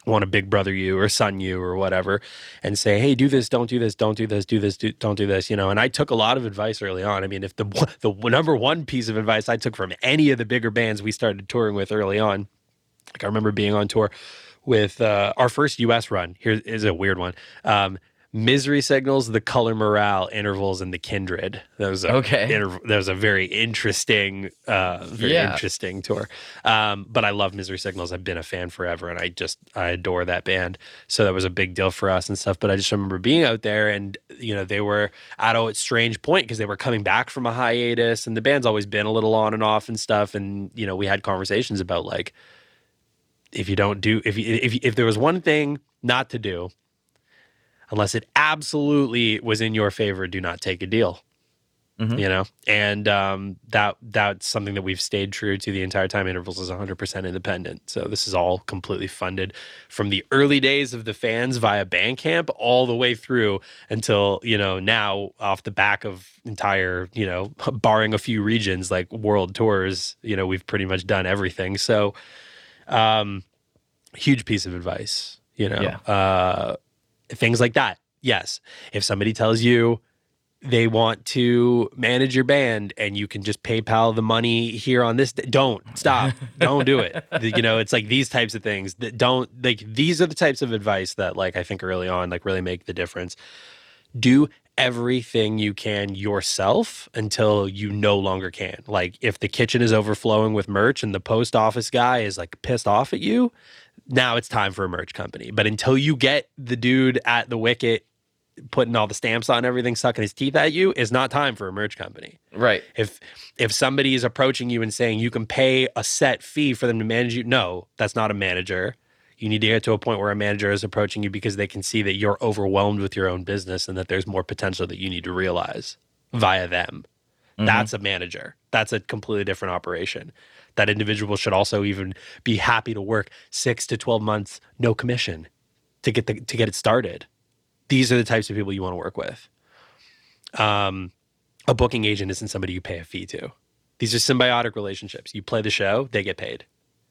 want to big brother you or son you or whatever and say hey do this don't do this don't do this do this do, don't do this you know and i took a lot of advice early on. I mean if the the number one piece of advice i took from any of the bigger bands we started touring with early on like i remember being on tour with uh, our first us run. Here is a weird one. Um, misery signals the color morale intervals and the kindred that was a Okay. interv- that was a very interesting uh very Yeah. interesting tour um but i love misery signals i've been a fan forever and i just i adore that band so that was a big deal for us and stuff but i just remember being out there and you know they were at a strange point because they were coming back from a hiatus and the band's always been a little on and off and stuff and you know we had conversations about like if you don't do if you, if if there was one thing not to do unless it absolutely was in your favor do not take a deal Mhm. you know and um, that that's something that we've stayed true to the entire time intervals is 100% independent so this is all completely funded from the early days of the fans via bandcamp all the way through until you know now off the back of entire you know barring a few regions like world tours you know we've pretty much done everything so um huge piece of advice you know Yeah. uh things like that yes if somebody tells you they want to manage your band and you can just PayPal the money here on this. Don't stop. don't do it. You know, it's like these types of things that don't like these are the types of advice that like I think early on like really make the difference. Do everything you can yourself until you no longer can. Like if the kitchen is overflowing with merch and the post office guy is like pissed off at you, now it's time for a merch company. But until you get the dude at the wicket putting all the stamps on everything, sucking his teeth at you, is not time for a merch company. Right. If if somebody is approaching you and saying you can pay a set fee for them to manage you, no, that's not a manager. You need to get to a point where a manager is approaching you because they can see that you're overwhelmed with your own business and that there's more potential that you need to realize via them. Mm-hmm. That's a manager. That's a completely different operation. That individual should also even be happy to work six to twelve months, no commission, to get the to get it started. These are the types of people you want to work with. Um, a booking agent isn't somebody you pay a fee to. These are symbiotic relationships. You play the show, they get paid.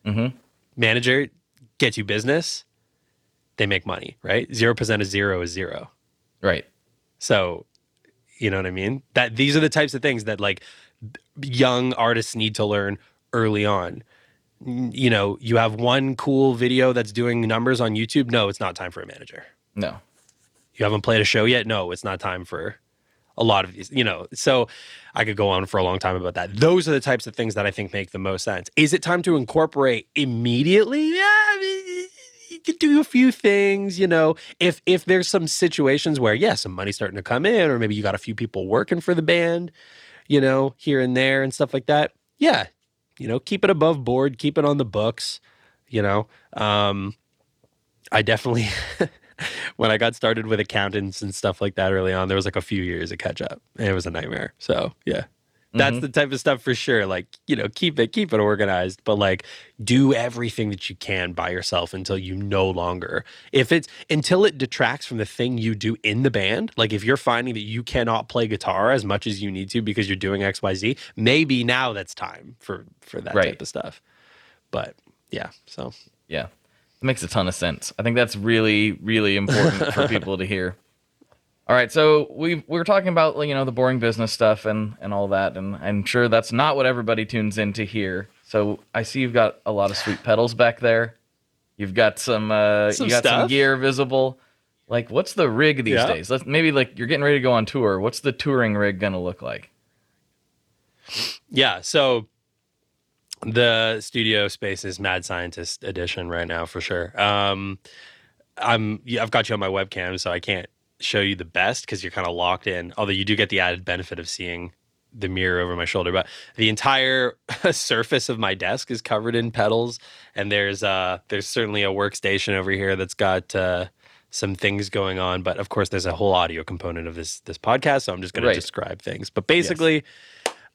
Mhm. Manager gets you business, they make money, right? Zero percent of zero is zero. Right. So, you know what I mean? That these are the types of things that like young artists need to learn early on. You know, you have one cool video that's doing numbers on YouTube. No, it's not time for a manager. No. You haven't played a show yet? No, it's not time for a lot of these, you know. So I could go on for a long time about that. Those are the types of things that I think make the most sense. Is it time to incorporate immediately? Yeah, I mean, you could do a few things, you know. If if there's some situations where yeah, some money's starting to come in, or maybe you got a few people working for the band, you know, here and there and stuff like that. Yeah, you know, keep it above board, keep it on the books, you know. Um, I definitely when I got started with accountants and stuff like that early on, there was like a few years of catch up. And it was a nightmare. So yeah. That's mm-hmm. the type of stuff for sure. Like, you know, keep it keep it organized, but like do everything that you can by yourself until you no longer if it's until it detracts from the thing you do in the band. Like if you're finding that you cannot play guitar as much as you need to because you're doing XYZ, maybe now that's time for for that Right. type of stuff. But yeah, so Yeah. It makes a ton of sense. I think that's really, really important for people to hear. All right, so we we were talking about you know the boring business stuff and and all that, and I'm sure that's not what everybody tunes in to hear. So I see you've got a lot of sweet pedals back there. You've got some uh, Some you got some gear visible. Like, what's the rig these Yeah. days? Let's maybe like you're getting ready to go on tour. What's the touring rig gonna look like? Yeah, so the studio space is Mad Scientist edition right now for sure. Um, I'm yeah, I've got you on my webcam, so I can't show you the best because you're kind of locked in. Although you do get the added benefit of seeing the mirror over my shoulder. But the entire surface of my desk is covered in pedals, and there's uh there's certainly a workstation over here that's got uh, some things going on. But of course, there's a whole audio component of this this podcast, so I'm just going Right. to describe things. But basically.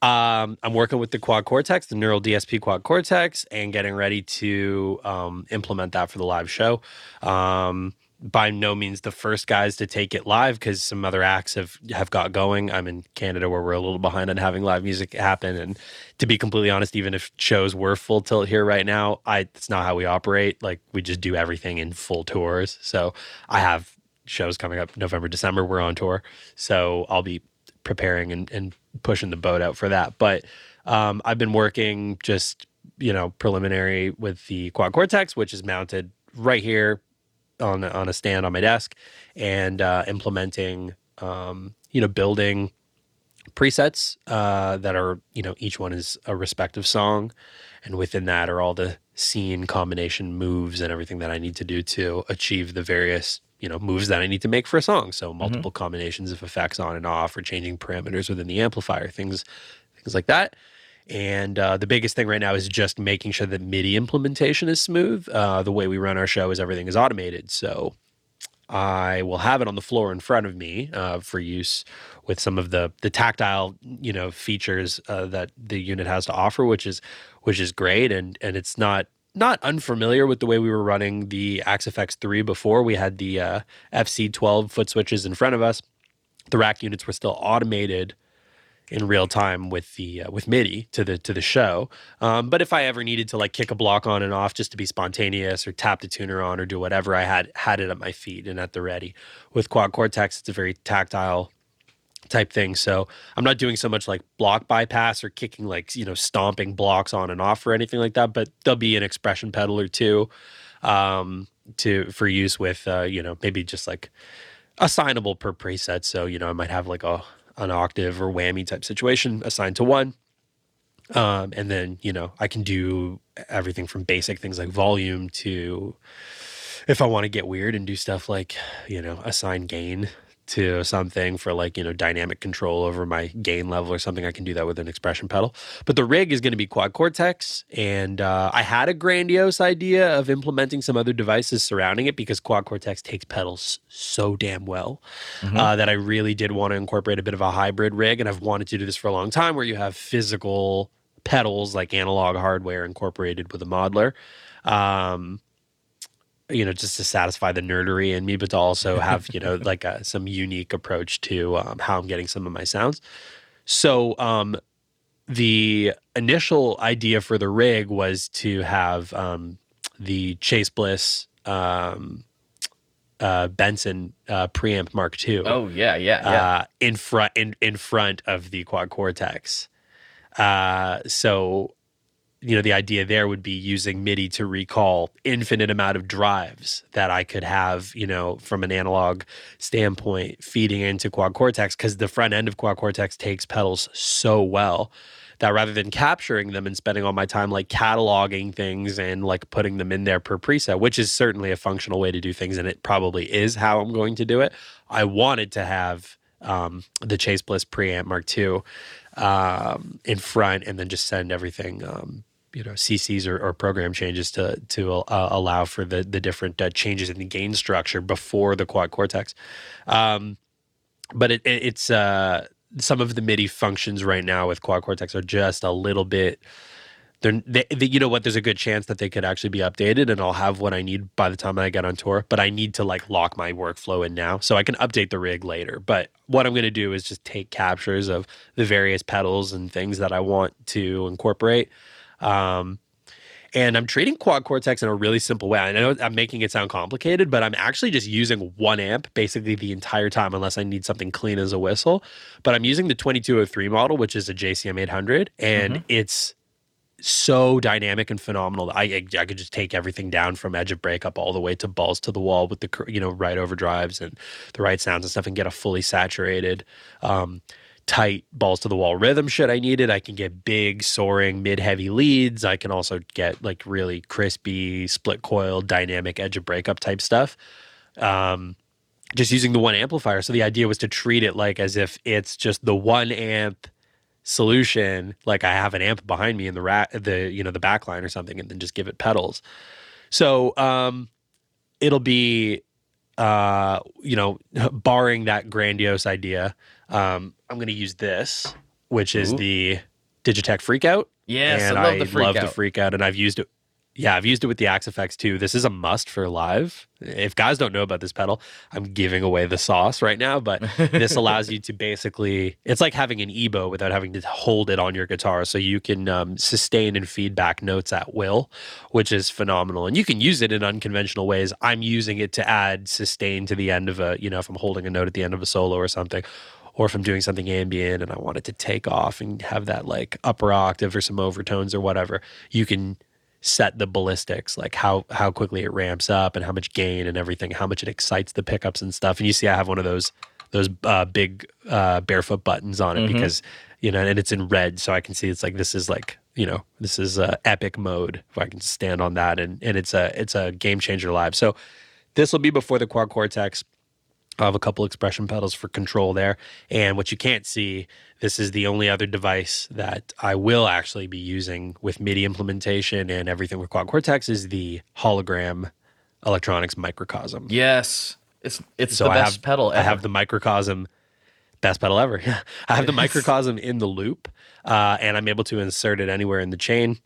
Um, I'm working with the Quad Cortex, the Neural DSP Quad Cortex, and getting ready to um, implement that for the live show. Um, by no means the first guys to take it live because some other acts have have got going. I'm in Canada where we're a little behind on having live music happen, and to be completely honest, even if shows were full tilt here right now, I it's not how we operate. Like we just do everything in full tours. So I have shows coming up November, December. We're on tour, so I'll be preparing and, and pushing the boat out for that. But um, I've been working just you know preliminary with the Quad Cortex, which is mounted right here on a- on a stand on my desk, and uh, implementing um, you know building presets uh, that are you know each one is a respective song, and within that are all the scene combination moves and everything that I need to do to achieve the various you know moves that I need to make for a song. So multiple combinations of effects on and off, or changing parameters within the amplifier, things things like that. And uh, the biggest thing right now is just making sure that MIDI implementation is smooth. Uh, the way we run our show is everything is automated. So I will have it on the floor in front of me uh, for use with some of the the tactile you know features uh, that the unit has to offer, which is which is great. And and it's not not unfamiliar with the way we were running the Axe-Fx three before. We had the uh, FC12 foot switches in front of us. The rack units were still automated in real time with the uh, with MIDI to the to the show. Um, but if I ever needed to like kick a block on and off just to be spontaneous or tap the tuner on or do whatever, I had had it at my feet and at the ready. With Quad Cortex, it's a very tactile type thing. So I'm not doing so much like block bypass or kicking like you know stomping blocks on and off or anything like that. But there'll be an expression pedal or two um, to for use with uh, you know maybe just like assignable per preset. So, you know, I might have like a an octave or whammy type situation assigned to one. Um, and then, you know, I can do everything from basic things like volume to if I want to get weird and do stuff like, you know, assign gain to something for like, you know, dynamic control over my gain level or something, I can do that with an expression pedal. But the rig is going to be quad cortex. And uh, I had a grandiose idea of implementing some other devices surrounding it because quad cortex takes pedals so damn well Mhm. uh, that I really did want to incorporate a bit of a hybrid rig. And I've wanted to do this for a long time where you have physical pedals like analog hardware incorporated with a modeler. Um, you know, just to satisfy the nerdery in me, but to also have, you know, like a, some unique approach to um, how I'm getting some of my sounds. So, um, the initial idea for the rig was to have um, the Chase Bliss um, uh, Benson uh, preamp Mark II Oh yeah, yeah, yeah. uh, in front in, in front of the quad cortex. Uh, so, you know, the idea there would be using MIDI to recall infinite amount of drives that I could have, you know, from an analog standpoint, feeding into quad cortex because the front end of quad cortex takes pedals so well that rather than capturing them and spending all my time like cataloging things and like putting them in there per preset, which is certainly a functional way to do things, and it probably is how I'm going to do it. I wanted to have um, the Chase Bliss preamp Mark II um, in front, and then just send everything, um, you know, CCs or, or program changes to to uh, allow for the the different uh, changes in the gain structure before the quad cortex. Um, but it, it, it's uh, some of the MIDI functions right now with quad cortex are just a little bit. They're, they, they, you know what? There's a good chance that they could actually be updated, and I'll have what I need by the time I get on tour. But I need to like lock my workflow in now, so I can update the rig later. But what I'm going to do is just take captures of the various pedals and things that I want to incorporate. Um, and I'm treating quad cortex in a really simple way. I know I'm making it sound complicated, but I'm actually just using one amp basically the entire time, unless I need something clean as a whistle. But I'm using the 2203 model, which is a JCM 800, and it's so dynamic and phenomenal. I, I I could just take everything down from edge of breakup all the way to balls to the wall with the you know right overdrives and the right sounds and stuff, and get a fully saturated. Um, tight balls to the wall rhythm shit I need it. I can get big soaring mid heavy leads. I can also get like really crispy split coil dynamic edge of breakup type stuff. Um, just using the one amplifier. So the idea was to treat it like as if it's just the one amp solution. Like I have an amp behind me in the rack, the you know the backline or something, and then just give it pedals. So um, it'll be uh, you know, barring that grandiose idea, um, I'm going to use this, which is Ooh. the Digitech FreqOut. yes, and I love the freak love out. the FreqOut, and I've used it. Yeah, I've used it with the Axe-Fx too. This is a must for live. If guys don't know about this pedal, I'm giving away the sauce right now. But this allows you to basically, it's like having an EBow without having to hold it on your guitar. So you can um, sustain and feedback notes at will, which is phenomenal. And you can use it in unconventional ways. I'm using it to add sustain to the end of a, you know, if I'm holding a note at the end of a solo or something, or if I'm doing something ambient and I want it to take off and have that like upper octave or some overtones or whatever, you can set the ballistics like how how quickly it ramps up and how much gain and everything how much it excites the pickups and stuff. And you see i have one of those those uh, big uh, barefoot buttons on it Mhm. because you know and it's in red so i can see it's like this is like you know this is uh, epic mode if i can stand on that and and it's a it's a game changer live. So this will be before the quad cortex I'll have a couple expression pedals for control there. And what you can't see, this is the only other device that I will actually be using with MIDI implementation and everything with Quad Cortex is the hologram electronics microcosm. Yes, it's it's So the I best have- pedal. Ever. I have the microcosm, best pedal ever. I have the microcosm in the loop, uh, and I'm able to insert it anywhere in the chain.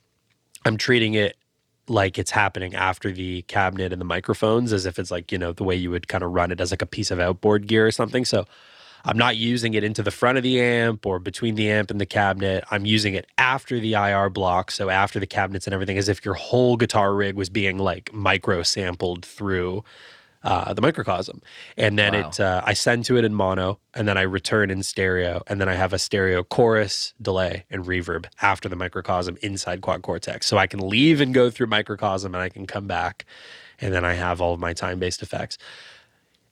I'm treating it like it's happening after the cabinet and the microphones, as if it's like you know the way you would kind of run it as like a piece of outboard gear or something. So I'm not using it into the front of the amp or between the amp and the cabinet. I'm using it after the IR block, so after the cabinets and everything, as if your whole guitar rig was being like micro sampled through uh, the microcosm. And then Wow. it, uh, I send to it in mono, and then I return in stereo, and then I have a stereo chorus, delay, and reverb after the microcosm inside Quad Cortex. So I can leave and go through microcosm, and I can come back, and then I have all of my time based effects.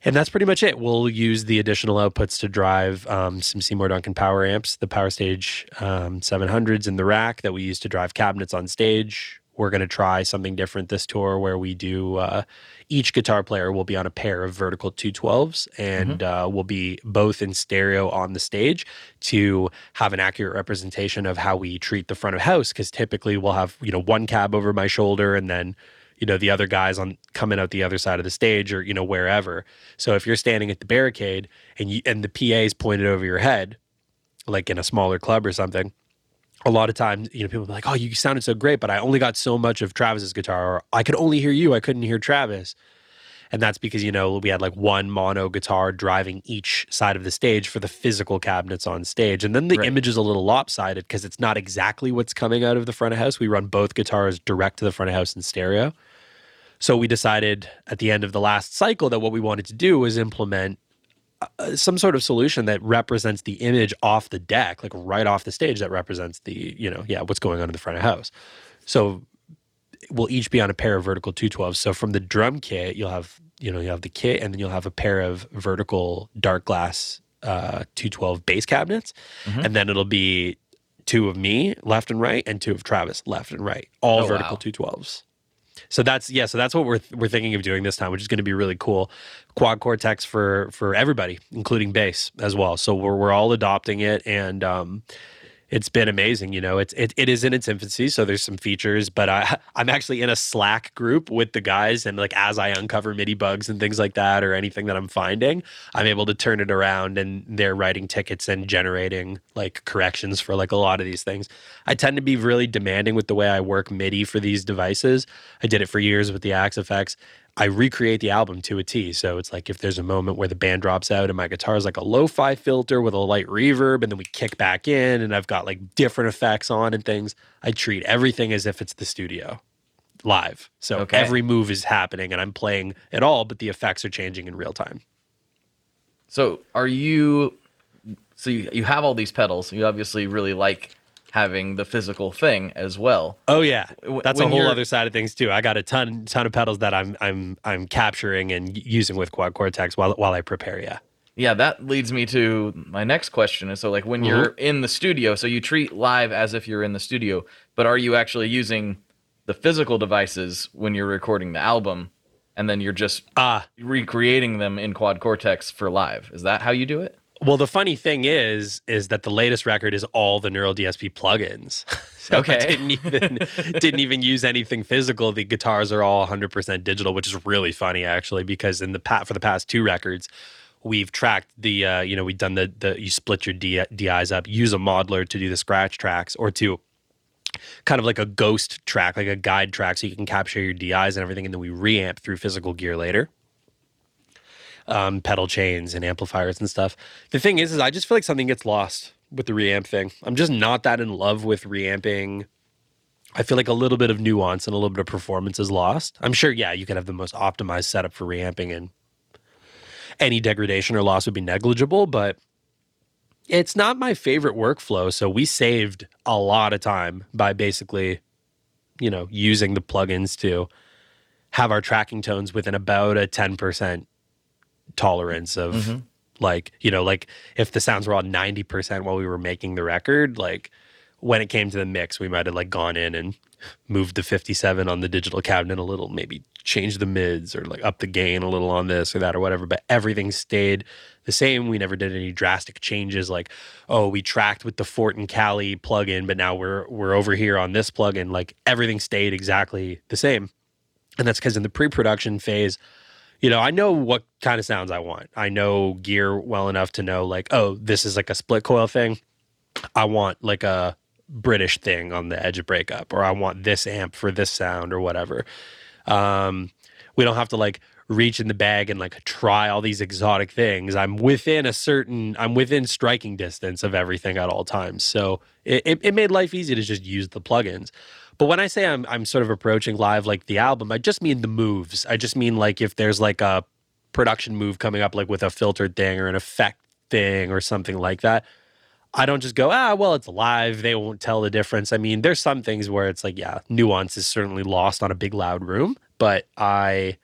and that's pretty much it. We'll use the additional outputs to drive um, some Seymour Duncan power amps, the Power Stage um, 700s in the rack that we use to drive cabinets on stage. We're going to try something different this tour where we do uh, each guitar player will be on a pair of vertical 212s and mm-hmm. uh, will be both in stereo on the stage to have an accurate representation of how we treat the front of house. Because typically we'll have, you know, one cab over my shoulder and then you know the other guys on coming out the other side of the stage or you know wherever so if you're standing at the barricade and you and the pa is pointed over your head like in a smaller club or something a lot of times you know people be like oh you sounded so great but i only got so much of travis's guitar or i could only hear you i couldn't hear travis. And that's because you know we had like one mono guitar driving each side of the stage for the physical cabinets on stage. And then the right. image is a little lopsided because it's not exactly what's coming out of the front of house. We run both guitars direct to the front of house in stereo. So we decided at the end of the last cycle that what we wanted to do was implement uh, some sort of solution that represents the image off the deck, like right off the stage, that represents the, you know, yeah, what's going on in the front of the house. So we'll each be on a pair of vertical 212s. So from the drum kit, you'll have, you know, you have the kit and then you'll have a pair of vertical Darkglass uh, 212 bass cabinets. Mm-hmm. And then it'll be two of me left and right and two of Travis left and right, all oh, vertical wow. 212s. So that's yeah. So that's what we're we're thinking of doing this time, which is going to be really cool. Quad cortex for for everybody, including bass as well. So we're we're all adopting it, and um, it's been amazing. You know, it's it, it is in its infancy, so there's some features, but I I'm actually in a Slack group with the guys, and like as I uncover MIDI bugs and things like that, or anything that I'm finding, I'm able to turn it around, and they're writing tickets and generating like corrections for like a lot of these things. I tend to be really demanding with the way I work MIDI for these devices. I did it for years with the Axe-Fx. I recreate the album to a T. So it's like if there's a moment where the band drops out and my guitar is like a lo-fi filter with a light reverb, and then we kick back in and I've got like different effects on and things. I treat everything as if it's the studio live. So okay. every move is happening and I'm playing it all, but the effects are changing in real time. So are you so you, you have all these pedals. You obviously really like having the physical thing as well. Oh yeah, that's when a whole other side of things too. I got a ton ton of pedals that I'm I'm I'm capturing and using with Quad Cortex while while I prepare. Yeah. Yeah, that leads me to my next question. Is so like when mm-hmm. you're in the studio, so you treat live as if you're in the studio, but are you actually using the physical devices when you're recording the album, and then you're just uh, recreating them in Quad Cortex for live? Is that how you do it? Well, the funny thing is, is that the latest record is all the Neural DSP plugins. so okay. Didn't even didn't even use anything physical. The guitars are all 100% digital, which is really funny actually, because in the pat for the past two records, we've tracked the uh, you know we've done the the you split your D, DIs up, use a modeler to do the scratch tracks or to kind of like a ghost track, like a guide track, so you can capture your DIs and everything, and then we reamp through physical gear later um, pedal chains and amplifiers and stuff. The thing is, is I just feel like something gets lost with the reamp thing. I'm just not that in love with reamping. I feel like a little bit of nuance and a little bit of performance is lost. I'm sure, yeah, you could have the most optimized setup for reamping and any degradation or loss would be negligible, but it's not my favorite workflow. So we saved a lot of time by basically, you know, using the plugins to have our tracking tones within about a 10% tolerance of mm-hmm. like you know like if the sounds were on 90% while we were making the record like when it came to the mix we might have like gone in and moved the 57 on the digital cabinet a little maybe change the mids or like up the gain a little on this or that or whatever but everything stayed the same. We never did any drastic changes like oh we tracked with the Fortin Cali plugin but now we're we're over here on this plugin. Like everything stayed exactly the same. And that's because in the pre-production phase you know, I know what kind of sounds I want. I know gear well enough to know, like, oh, this is like a split coil thing. I want like a British thing on the edge of breakup, or I want this amp for this sound, or whatever. Um, we don't have to like reach in the bag and like try all these exotic things. I'm within a certain, I'm within striking distance of everything at all times. So it, it, it made life easy to just use the plugins. But when I say I'm I'm sort of approaching live like the album, I just mean the moves. I just mean like if there's like a production move coming up like with a filtered thing or an effect thing or something like that. I don't just go, ah, well, it's live. They won't tell the difference. I mean, there's some things where it's like, yeah, nuance is certainly lost on a big, loud room, but I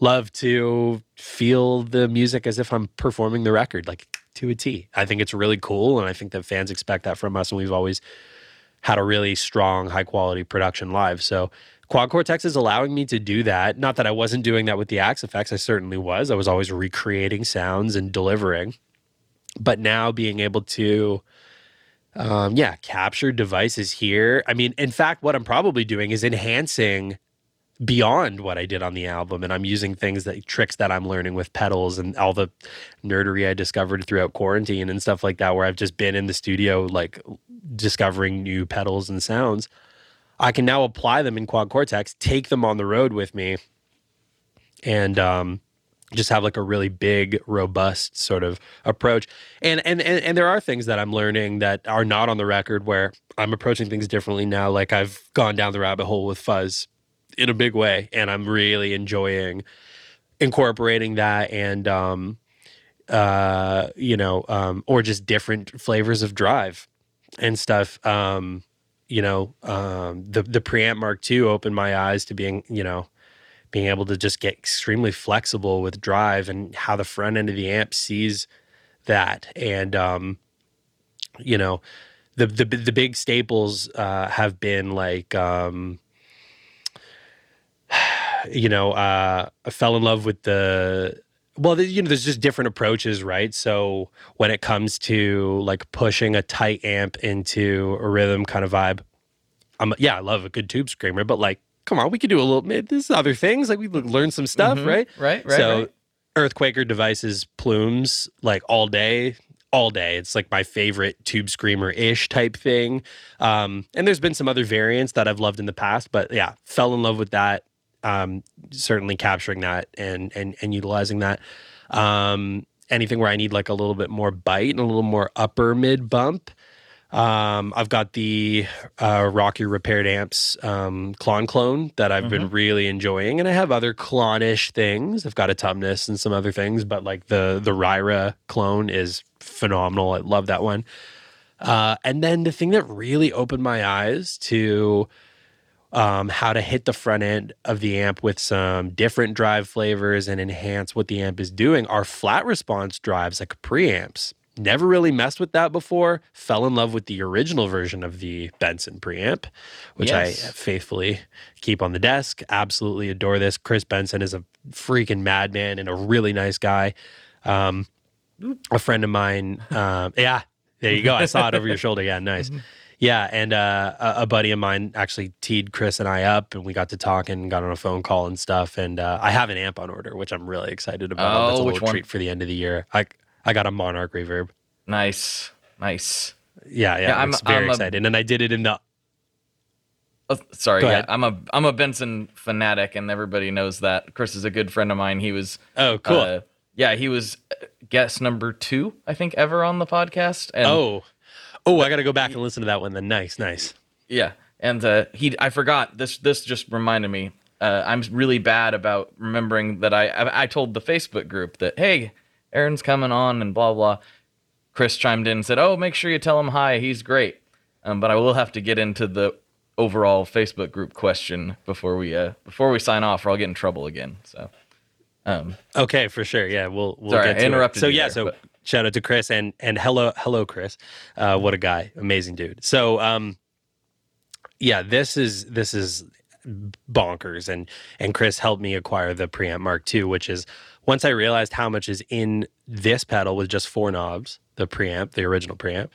love to feel the music as if I'm performing the record, like to a T. I think it's really cool, and I think that fans expect that from us, and we've always had a really strong, high quality production live. So Quad Cortex is allowing me to do that. Not that I wasn't doing that with the Axe-Fx, I certainly was. I was always recreating sounds and delivering. But now being able to, um, yeah, capture devices here. I mean, in fact, what I'm probably doing is enhancing beyond what I did on the album. And I'm using things that tricks that I'm learning with pedals and all the nerdery I discovered throughout quarantine and stuff like that, where I've just been in the studio, like discovering new pedals and sounds. I can now apply them in Quad Cortex, take them on the road with me, and um, just have like a really big, robust sort of approach. And, and and and there are things that I'm learning that are not on the record where I'm approaching things differently now. Like I've gone down the rabbit hole with fuzz in a big way, and I'm really enjoying incorporating that and um, uh, you know, um, or just different flavors of drive and stuff. Um, you know, um, the the preamp Mark II opened my eyes to being, you know, being able to just get extremely flexible with drive and how the front end of the amp sees that. And um, you know, the the the big staples uh, have been like um, you know, uh, I fell in love with the well, you know, there's just different approaches, right? So when it comes to like pushing a tight amp into a rhythm kind of vibe, I'm yeah, I love a good tube screamer, but like, come on, we could do a little. There's other things like we learn some stuff, Mhm. right? Right, right. so right. Earthquaker devices, plumes, like all day, all day. It's like my favorite tube screamer ish type thing. Um, and there's been some other variants that I've loved in the past, but yeah, fell in love with that. Um, certainly capturing that and and and utilizing that. Um, anything where I need like a little bit more bite and a little more upper mid bump. Um, I've got the uh, Rocky repaired amps um, Klon clone that I've been really enjoying, and I have other clonish things. I've got a Tumnus and some other things, but like the the Ryra clone is phenomenal. I love that one. Uh, and then the thing that really opened my eyes to um, how to hit the front end of the amp with some different drive flavors and enhance what the amp is doing are flat response drives like preamps. Never really messed with that before. Fell in love with the original version of the Benson preamp, which Yes. I faithfully keep on the desk. Absolutely adore this. Chris Benson is a freaking madman and a really nice guy. Um, a friend of mine, um, yeah, there you go. I saw it over your shoulder. Yeah, nice. Yeah, and uh, a, a buddy of mine actually teed Chris and I up, and we got to talk and got on a phone call and stuff. And uh, I have an amp on order, which I'm really excited about. Oh, That's a which little one? treat for the end of the year. I I got a Monarch Reverb. Nice, nice. Yeah, yeah, Yeah, I'm, I'm- very I'm a- excited, and I did it in the. Oh, sorry, yeah. I'm a I'm a Benson fanatic, and everybody knows that. Chris is a good friend of mine. He was Oh, cool. uh, yeah, he was uh, guest number two, I think, ever on the podcast. And oh, oh, I got to go back and listen to that one. Then nice, nice. Yeah, and uh, he I forgot this. This just reminded me. Uh, I'm really bad about remembering that I, I I told the Facebook group that hey, Aaron's coming on and blah blah. Chris chimed in and said, "Oh, make sure you tell him hi. He's great." Um, but I will have to get into the overall Facebook group question before we uh before we sign off, or I'll get in trouble again. So, um, Okay, for sure. Yeah, we'll we'll Sorry, get I interrupted it. So you yeah, there, so but- shout out to Chris and and hello hello Chris. Uh, what a guy, amazing dude. So um, yeah, this is this is bonkers, and and Chris helped me acquire the preamp Mark II, which is once I realized how much is in this pedal with just four knobs, the preamp, the original preamp.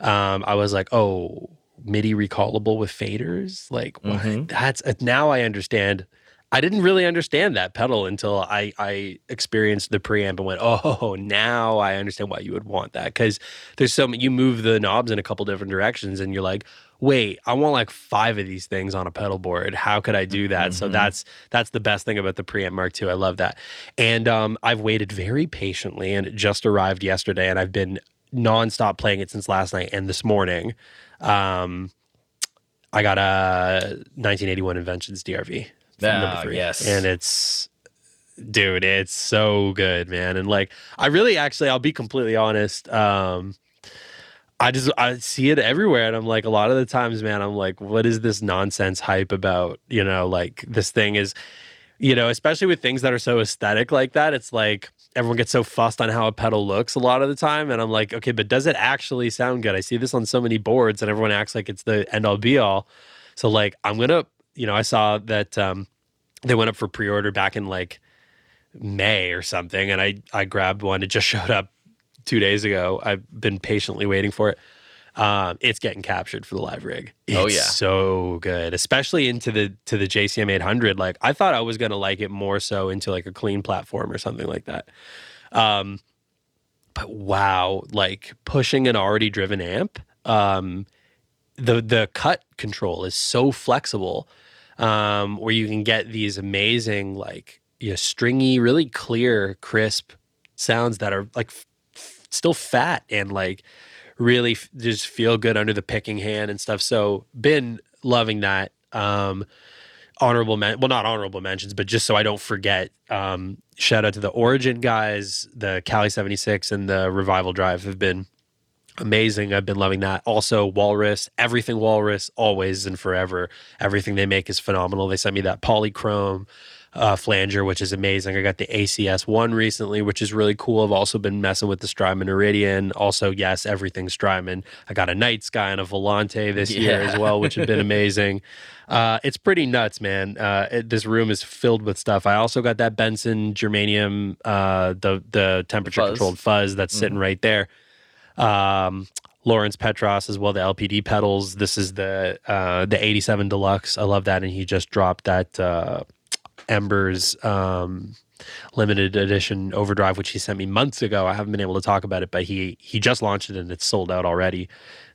Um, I was like, oh, MIDI recallable with faders, like what? Mhm. that's uh, now I understand. I didn't really understand that pedal until I I experienced the preamp and went, oh, now I understand why you would want that because there's so many. You move the knobs in a couple different directions, and you're like, wait, I want like five of these things on a pedal board. How could I do that? So Mhm. that's that's the best thing about the preamp Mark II. I love that, and um, I've waited very patiently, and it just arrived yesterday, and I've been nonstop playing it since last night and this morning. Um, I got a 1981 Inventions DRV. From Ah, number three. yes. And it's, dude, it's so good, man. And like, I really actually, I'll be completely honest. Um, I just I see it everywhere, and I'm like, a lot of the times, man, I'm like, what is this nonsense hype about? You know, like this thing is you know, especially with things that are so aesthetic like that. It's like everyone gets so fussed on how a pedal looks a lot of the time. And I'm like, okay, but does it actually sound good? I see this on so many boards and everyone acts like it's the end all be all. So, like, I'm going to, you know, I saw that um, they went up for pre order back in like May or something. And I, I grabbed one. It just showed up two days ago. I've been patiently waiting for it. Um, it's getting captured for the live rig. It's Oh, yeah. so good, especially into the to the JCM 800. Like I thought I was gonna like it more so into like a clean platform or something like that. Um, but wow, like pushing an already driven amp, um, the the cut control is so flexible, um, where you can get these amazing like you know, stringy, really clear, crisp sounds that are like f- still fat and like really f- just feel good under the picking hand and stuff. So been loving that. Um, honorable men well not honorable mentions but just so i don't forget um shout out to the origin guys the cali 76 and the revival drive have been amazing i've been loving that also walrus everything walrus always and forever everything they make is phenomenal they sent me that polychrome uh, flanger, which is amazing. I got the ACS one recently, which is really cool. I've also been messing with the Strymon Iridian. Also, yes, everything Strymon. I got a Night Sky and a Volante this year as well, which have been amazing. Uh, it's pretty nuts, man. Uh, it, this room is filled with stuff. I also got that Benson germanium, uh, the the temperature Fuzz. controlled fuzz that's sitting right there. Um, Lawrence Petros as well, the LPD pedals. This is the uh, the 87 Deluxe. I love that, and he just dropped that uh, Embers um, limited edition overdrive, which he sent me months ago. I haven't been able to talk about it, but he he just launched it and it's sold out already.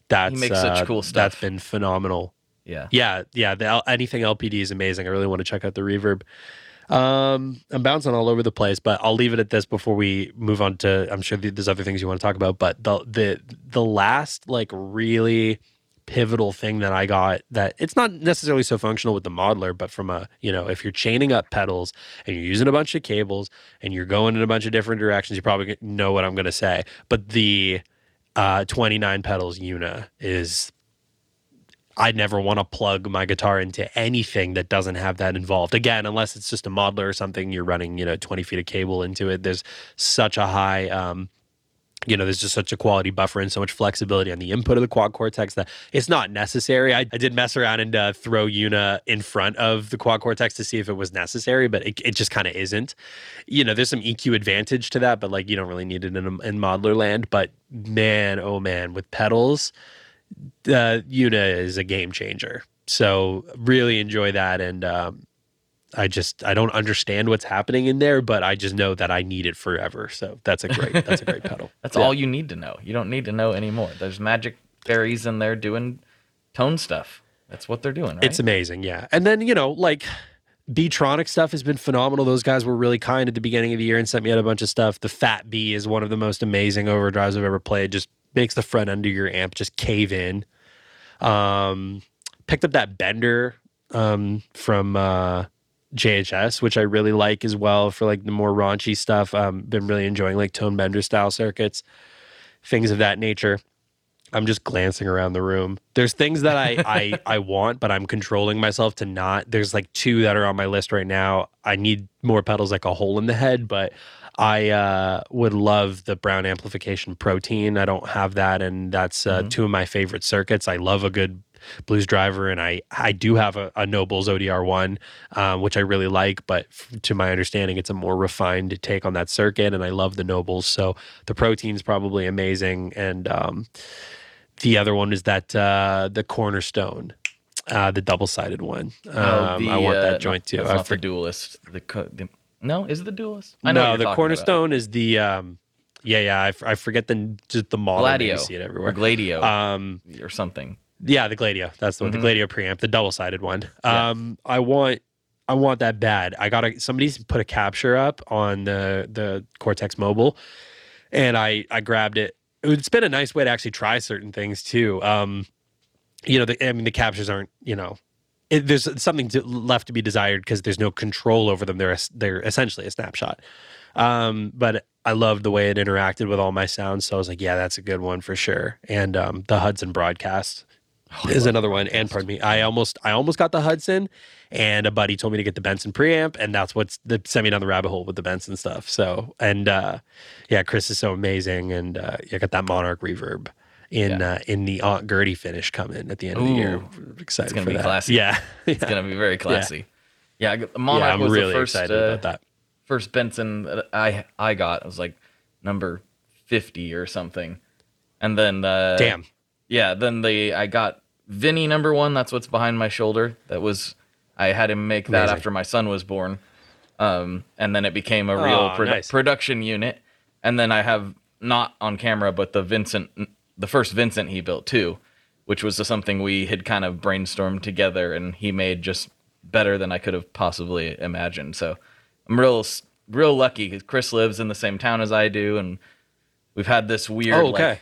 That's makes such uh, cool That's stuff. been phenomenal. Yeah. Yeah, yeah. The anything LPD is amazing. I really want to check out the reverb. Um, I'm bouncing all over the place, but I'll leave it at this before we move on to. I'm sure there's other things you want to talk about, but the the the last like really pivotal thing that I got that it's not necessarily so functional with the modeler, but from a you know if you're chaining up pedals and you're using a bunch of cables and you're going in a bunch of different directions, you probably know what I'm going to say. But the uh, 29 pedals EUNA is I never want to plug my guitar into anything that doesn't have that involved. Again, unless it's just a modeler or something, you're running, you know, 20 feet of cable into it. There's such a high, um, you know, there's just such a quality buffer and so much flexibility on the input of the quad cortex that it's not necessary. I, I did mess around and uh, throw EUNA in front of the quad cortex to see if it was necessary, but it, it just kind of isn't. You know, there's some EQ advantage to that, but like you don't really need it in, in modeler land. But man, oh man, with pedals, uh, EUNA is a game changer. So really enjoy that, and um, I just I don't understand what's happening in there, but I just know that I need it forever. So that's a great that's a great pedal. That's Yeah. all you need to know. You don't need to know anymore. There's magic fairies in there doing tone stuff. That's what they're doing, right? It's amazing, yeah. And then you know like. Beatronic stuff has been phenomenal. Those guys were really kind at the beginning of the year and sent me out a bunch of stuff. The Fat B is one of the most amazing overdrives I've ever played. Just makes the front end of your amp just cave in. Um, picked up that Bender um, from uh, JHS, which I really like as well for like the more raunchy stuff. Um, been really enjoying like Tone Bender style circuits, things of that nature. I'm just glancing around the room. There's things that I, I I want, but I'm controlling myself to not. There's like two that are on my list right now. I need more pedals like a hole in the head, but I uh, would love the Browne amplification protein. I don't have that, and that's uh, two of my favorite circuits. I love a good blues driver, and I I do have a, a Nobels ODR one, um, which I really like. But f- to my understanding, it's a more refined take on that circuit, and I love the Nobels. So the protein's probably amazing, and um, the other one is that uh, the Cornerstone, uh, the double sided one. Um, Oh, the, I want uh, that joint too. That's I not the forget- duelist. The, co- the no, is it the duelist? I know no, the Cornerstone is the um, yeah, yeah. I, f- I forget the just the about. model. Gladio You see it or everywhere. Gladio Um, or something. yeah, the Gladio. That's the one. Mhm. The Gladio preamp, the double sided one. Yeah. Um, I want. I want that bad. I got to somebody's put a capture up on the the Cortex Mobile, and I I grabbed it. It's been a nice way to actually try certain things too. Um, you know, the, I mean, the captures aren't. You know, it, there's something to, left to be desired because there's no control over them. They're they're essentially a snapshot. Um, but I loved the way it interacted with all my sounds, so I was like, yeah, that's a good one for sure. And um, the Hudson broadcast, is another one. And pardon me, I almost I almost got the Hudson, and a buddy told me to get the Benson preamp, and that's what's the sent me down the rabbit hole with the Benson stuff. So and uh, yeah, Chris is so amazing, and uh, I got that Monarch reverb in Yeah. uh, in the Aunt Gertie finish coming at the end of the year. Ooh. I'm excited It's gonna for be that. classy. Yeah, It's gonna be very classy. Yeah, yeah, Monarch I'm was really the first excited uh, about that. first Benson that I I got. It was like number fifty or something, and then uh, Damn. yeah, then the I got Vinny number one. That's what's behind my shoulder. That was I had him make that Amazing. after my son was born, um, and then it became a real Aw, produ- nice. production unit. And then I have not on camera, but the Vincent, the first Vincent he built too, which was something we had kind of brainstormed together, and he made just better than I could have possibly imagined. So I'm real real lucky because Chris lives in the same town as I do, and we've had this weird Oh, like,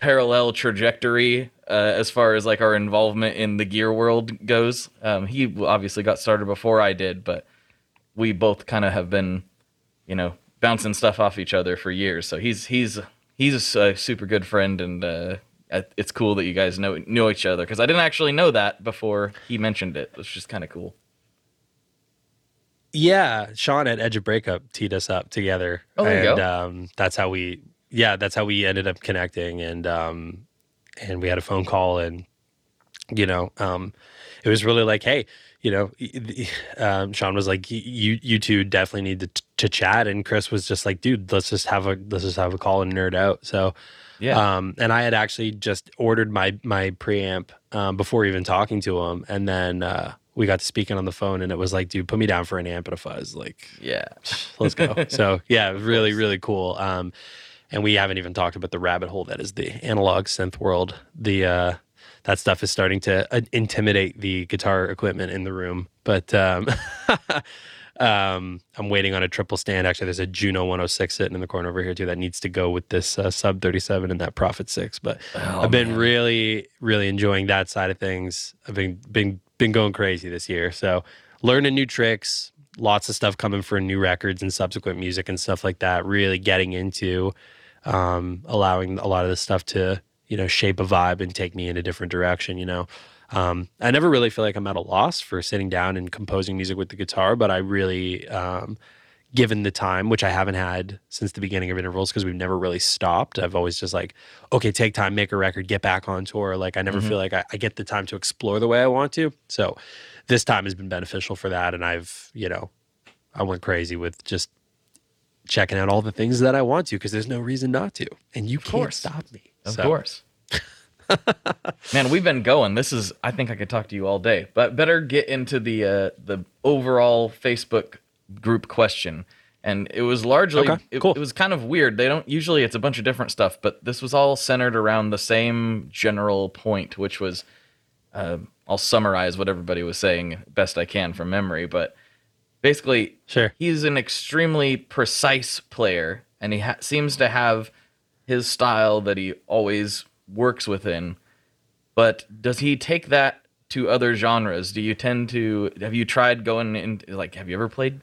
parallel trajectory uh, as far as like our involvement in the gear world goes. Um, he obviously got started before I did, but we both kind of have been, you know, bouncing stuff off each other for years. So he's he's he's a super good friend, and uh, it's cool that you guys know know each other because I didn't actually know that before he mentioned it. It's just kind of cool. Yeah, Sean at Edge of Breakup teed us up together. Oh, there you and go. um that's how we yeah, that's how we ended up connecting and um and we had a phone call and you know, um it was really like, hey, you know, um, Sean was like, you you two definitely need to, to chat, and Chris was just like, dude, let's just have a let's just have a call and nerd out. So, Yeah. um, and I had actually just ordered my my preamp um, before even talking to him, and then uh, we got to speaking on the phone, and it was like, dude, put me down for an amp and a fuzz, like yeah. let's go. so yeah, really really cool. Um, and we haven't even talked about the rabbit hole that is the analog synth world. The uh, that stuff is starting to uh, intimidate the guitar equipment in the room, but um, um, I'm waiting on a triple stand. Actually, there's a Juno 106 sitting in the corner over here too that needs to go with this uh, sub 37 and that Prophet 6. But Oh, I've been man. really, really enjoying that side of things. I've been been been going crazy this year. So learning new tricks, lots of stuff coming for new records and subsequent music and stuff like that. Really getting into um, allowing a lot of this stuff to you know shape a vibe and take me in a different direction. You know. Um, I never really feel like I'm at a loss for sitting down and composing music with the guitar, but I really, um, given the time, which I haven't had since the beginning of intervals because we've never really stopped. I've always just like, okay, take time, make a record, get back on tour. Like I never feel like I, I get the time to explore the way I want to. So this time has been beneficial for that. And I've, you know, I went crazy with just checking out all the things that I want to because there's no reason not to. And you can't stop me. Of So, course. Man, we've been going. This is I think I could talk to you all day. But better get into the uh the overall Facebook group question. And it was largely Okay, it, cool. it was kind of weird. They don't usually it's a bunch of different stuff, but this was all centered around the same general point, which was uh, I'll summarize what everybody was saying best I can from memory, but basically Sure. he's an extremely precise player and he ha- seems to have his style that he always works within. But does he take that to other genres? Do you tend to have you tried going in like have you ever played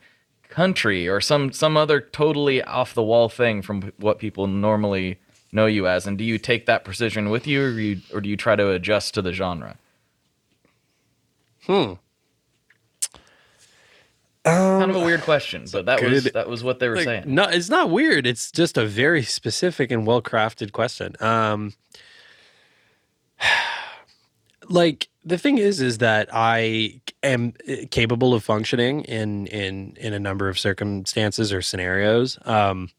country or some some other totally off the wall thing from what people normally know you as? And do you take that precision with you or, you, or do you try to adjust to the genre? Hmm. Kind of a weird question but that was that was what they were Like, saying No, it's not weird. It's just a very specific and well crafted question. Um, like the thing is, is that I am uh, capable of functioning in in in a number of circumstances or scenarios. Um,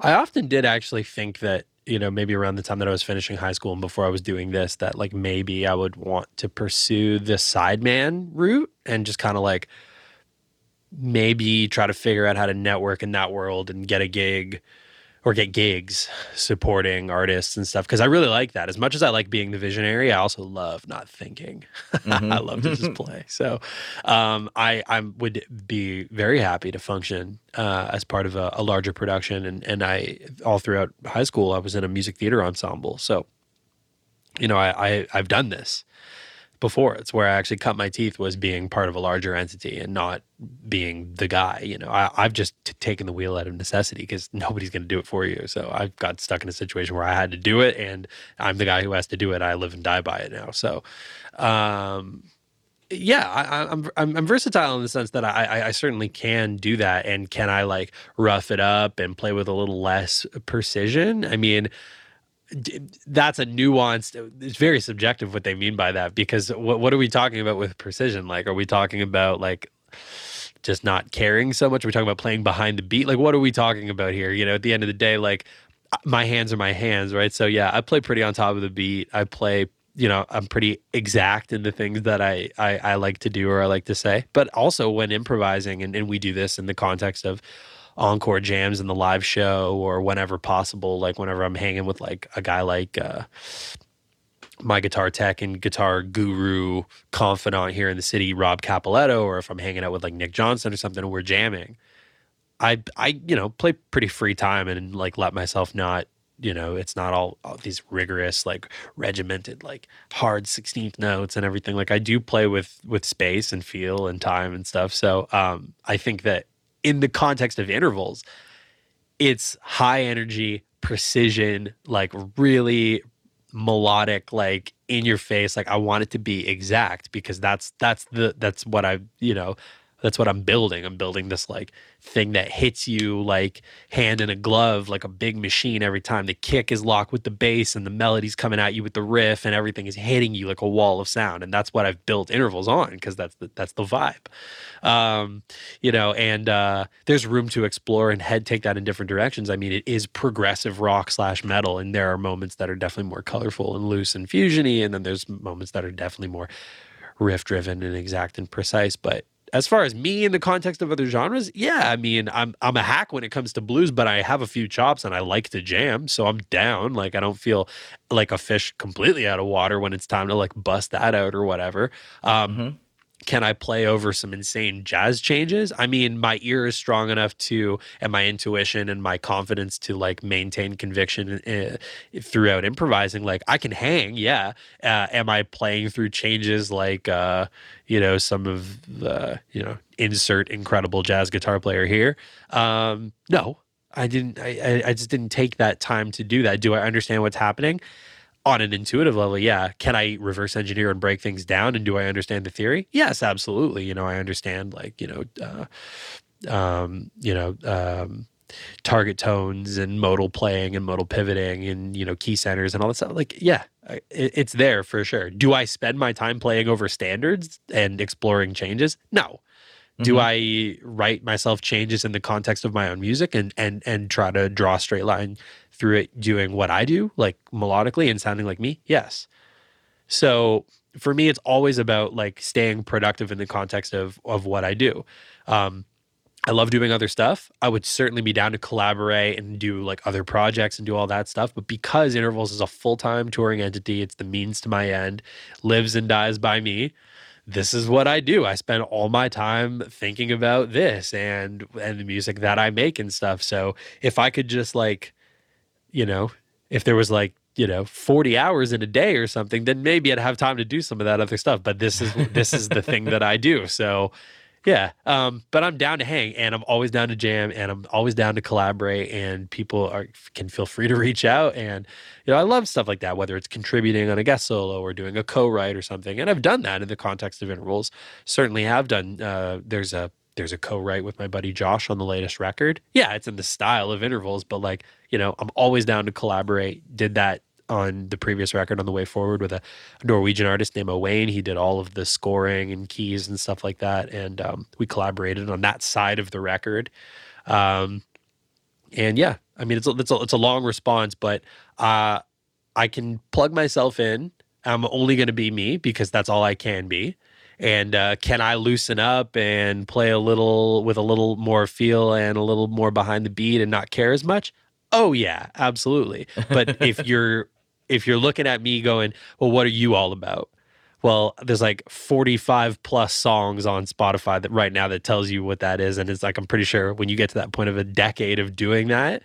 I often did actually think that you know maybe around the time that I was finishing high school and before I was doing this that like maybe I would want to pursue the sideman route and just kind of like maybe try to figure out how to network in that world and get a gig or get gigs supporting artists and stuff because I really like that. As much as I like being the visionary, I also love not thinking. I love to just play. So um, I I would be very happy to function uh, as part of a, a larger production and and I all throughout high school I was in a music theater ensemble. So you know I, I I've done this before. It's where I actually cut my teeth was being part of a larger entity and not being the guy. You know, I, I've just t- taken the wheel out of necessity because nobody's going to do it for you. So I got stuck in a situation where I had to do it, and I'm the guy who has to do it. I live and die by it now. So, um, yeah, I, I'm, I'm I'm versatile in the sense that I I certainly can do that, and can I like rough it up and play with a little less precision? I mean, that's a nuanced it's very subjective what they mean by that because what, what are we talking about with precision? Like are we talking about like just not caring so much? Are we talking about playing behind the beat? Like what are we talking about here? You know at the end of the day like my hands are my hands right? So yeah i play pretty on top of the beat. I play you know i'm pretty exact in the things that I, I i like to do or i like to say. But also when improvising and, and we do this in the context of encore jams in the live show or whenever possible. Like whenever I'm hanging with like a guy like uh, my guitar tech and guitar guru confidant here in the city, Rob Capoletto, or if I'm hanging out with like Nick Johnson or something and we're jamming, I I you know play pretty free time and like let myself not you know it's not all, all, these rigorous like regimented like hard 16th notes and everything like i do play with with space and feel and time and stuff so um i think that in the context of intervals, it's high energy, precision, like really melodic, like in your face. Like I want it to be exact because that's that's the that's what I you know that's what I'm building. I'm building this like thing that hits you like hand in a glove, like a big machine every time. The kick is locked with the bass and the melody's coming at you with the riff and everything is hitting you like a wall of sound. And that's what I've built intervals on because that's the that's the vibe. Um, you know, and uh there's room to explore and head take that in different directions. I mean, it is progressive rock slash metal, and there are moments that are definitely more colorful and loose and fusiony, and then there's moments that are definitely more riff driven and exact and precise. But as far as me in the context of other genres, yeah, I mean, I'm I'm a hack when it comes to blues, but I have a few chops and I like to jam, so I'm down. Like I don't feel like a fish completely out of water when it's time to like bust that out or whatever. Um, mm-hmm can I play over some insane jazz changes? I mean, my ear is strong enough to, and my intuition and my confidence to like maintain conviction uh, throughout improvising. Like I can hang, yeah. Uh, am I playing through changes like, uh, you know, some of the, you know, insert incredible jazz guitar player here? Um, no, I didn't. I, I just didn't take that time to do that. Do I understand what's happening? On an intuitive level, yeah. Can I reverse engineer and break things down? And do I understand the theory? Yes, absolutely. You know, I understand like, you know, uh, um, you know, um, target tones and modal playing and modal pivoting and, you know, key centers and all that stuff. Like, yeah, it, it's there for sure. Do I spend my time playing over standards and exploring changes? No. Do mm-hmm. I write myself changes in the context of my own music and and and try to draw a straight line through it doing what I do, like melodically and sounding like me? Yes. So for me, it's always about like staying productive in the context of of what I do. Um, I love doing other stuff. I would certainly be down to collaborate and do like other projects and do all that stuff. But because Intervals is a full time touring entity, it's the means to my end, lives and dies by me. This is what I do. I spend all my time thinking about this and and the music that I make and stuff. So if I could just like you know, if there was like, you know, 40 hours in a day or something, then maybe I'd have time to do some of that other stuff. But this is this is the thing that I do. So yeah. Um, but I'm down to hang and I'm always down to jam and I'm always down to collaborate and people are can feel free to reach out. And, you know, I love stuff like that, whether it's contributing on a guest solo or doing a co-write or something. And I've done that in the context of intervals. Certainly have done uh, there's a there's a co-write with my buddy Josh on the latest record. Yeah, it's in the style of intervals, but like, you know, I'm always down to collaborate. Did that on the previous record on the way forward with a Norwegian artist named Owain. He did all of the scoring and keys and stuff like that. And um, we collaborated on that side of the record. Um, and yeah, I mean, it's a, it's a, it's a long response, but uh, I can plug myself in. I'm only going to be me because that's all I can be and uh, can I loosen up and play a little with a little more feel and a little more behind the beat and not care as much? Oh yeah, absolutely. But if you're if you're looking at me going, well, what are you all about? Well, there's like 45 plus songs on Spotify that right now that tells you what that is, and it's like I'm pretty sure when you get to that point of a decade of doing that,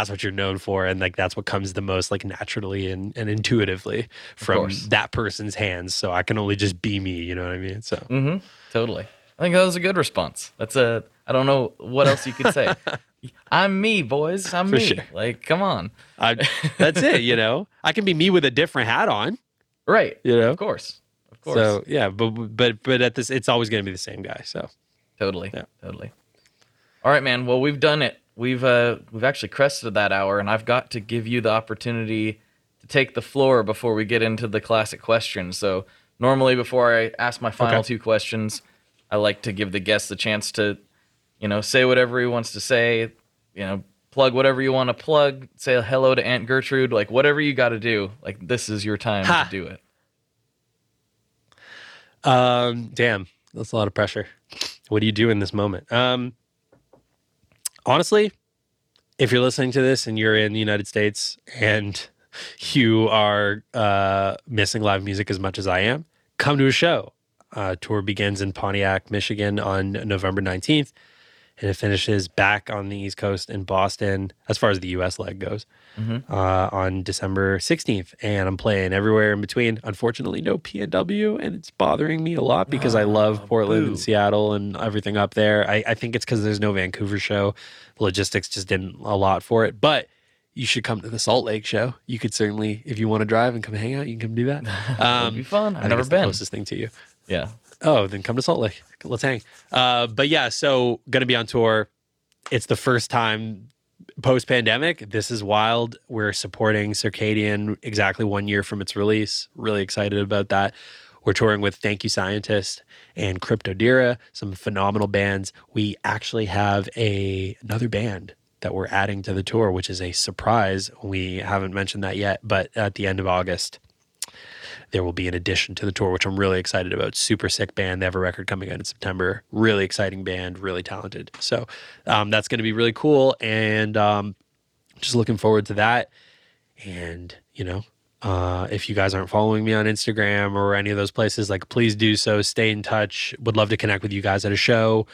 that's what you're known for and like that's what comes the most like naturally and, and intuitively from that person's hands so i can only just be me you know what i mean so Mm-hmm. Totally. I think that was a good response. That's a. I don't know what else you could say. I'm me, boys. I'm For me. sure. Like, come on. I, that's it you know i can be me with a different hat on Right. you know Of course. Of course. so yeah but but but at this it's always going to be the same guy so Totally. Yeah. Totally. All right, man. Well, we've done it. We've uh we've actually crested that hour, and I've got to give you the opportunity to take the floor before we get into the classic questions. So normally, before I ask my final Okay. two questions, I like to give the guest the chance to, you know, say whatever he wants to say. You know, plug whatever you want to plug. Say hello to Aunt Gertrude. Like whatever you got to do. Like this is your time Ha. to do it. Um, damn, that's a lot of pressure. What do you do in this moment? Um, honestly, if you're listening to this and you're in the United States and you are uh, missing live music as much as I am, come to a show. Uh, tour begins in Pontiac, Michigan on November 19th, and it finishes back on the East Coast in Boston, as far as the US leg goes, Mhm. uh, on December 16th. And I'm playing everywhere in between. Unfortunately, no PNW, and it's bothering me a lot because I love Oh, Portland boo. and Seattle and everything up there. I, I think it's because there's no Vancouver show. The logistics just didn't a lot for it. But you should come to the Salt Lake show. You could certainly, if you want to drive and come hang out, you can come do that. That'd be fun. I I've never been. closest thing to you. Yeah. Oh, then come to Salt Lake. Let's hang. Uh, but yeah, so gonna be on tour. It's the first time post pandemic. This is wild. We're supporting Circadian exactly one year from its release. Really excited about that. We're touring with Thank You Scientist and Cryptodira, some phenomenal bands. We actually have a another band that we're adding to the tour, which is a surprise. We haven't mentioned that yet, but at the end of August, there will be an addition to the tour, which I'm really excited about. Super sick band. They have a record coming out in September. Really exciting band, really talented. So um, that's going to be really cool. And um, just looking forward to that. And, you know, uh, if you guys aren't following me on Instagram or any of those places, like please do so. Stay in touch. Would love to connect with you guys at a show.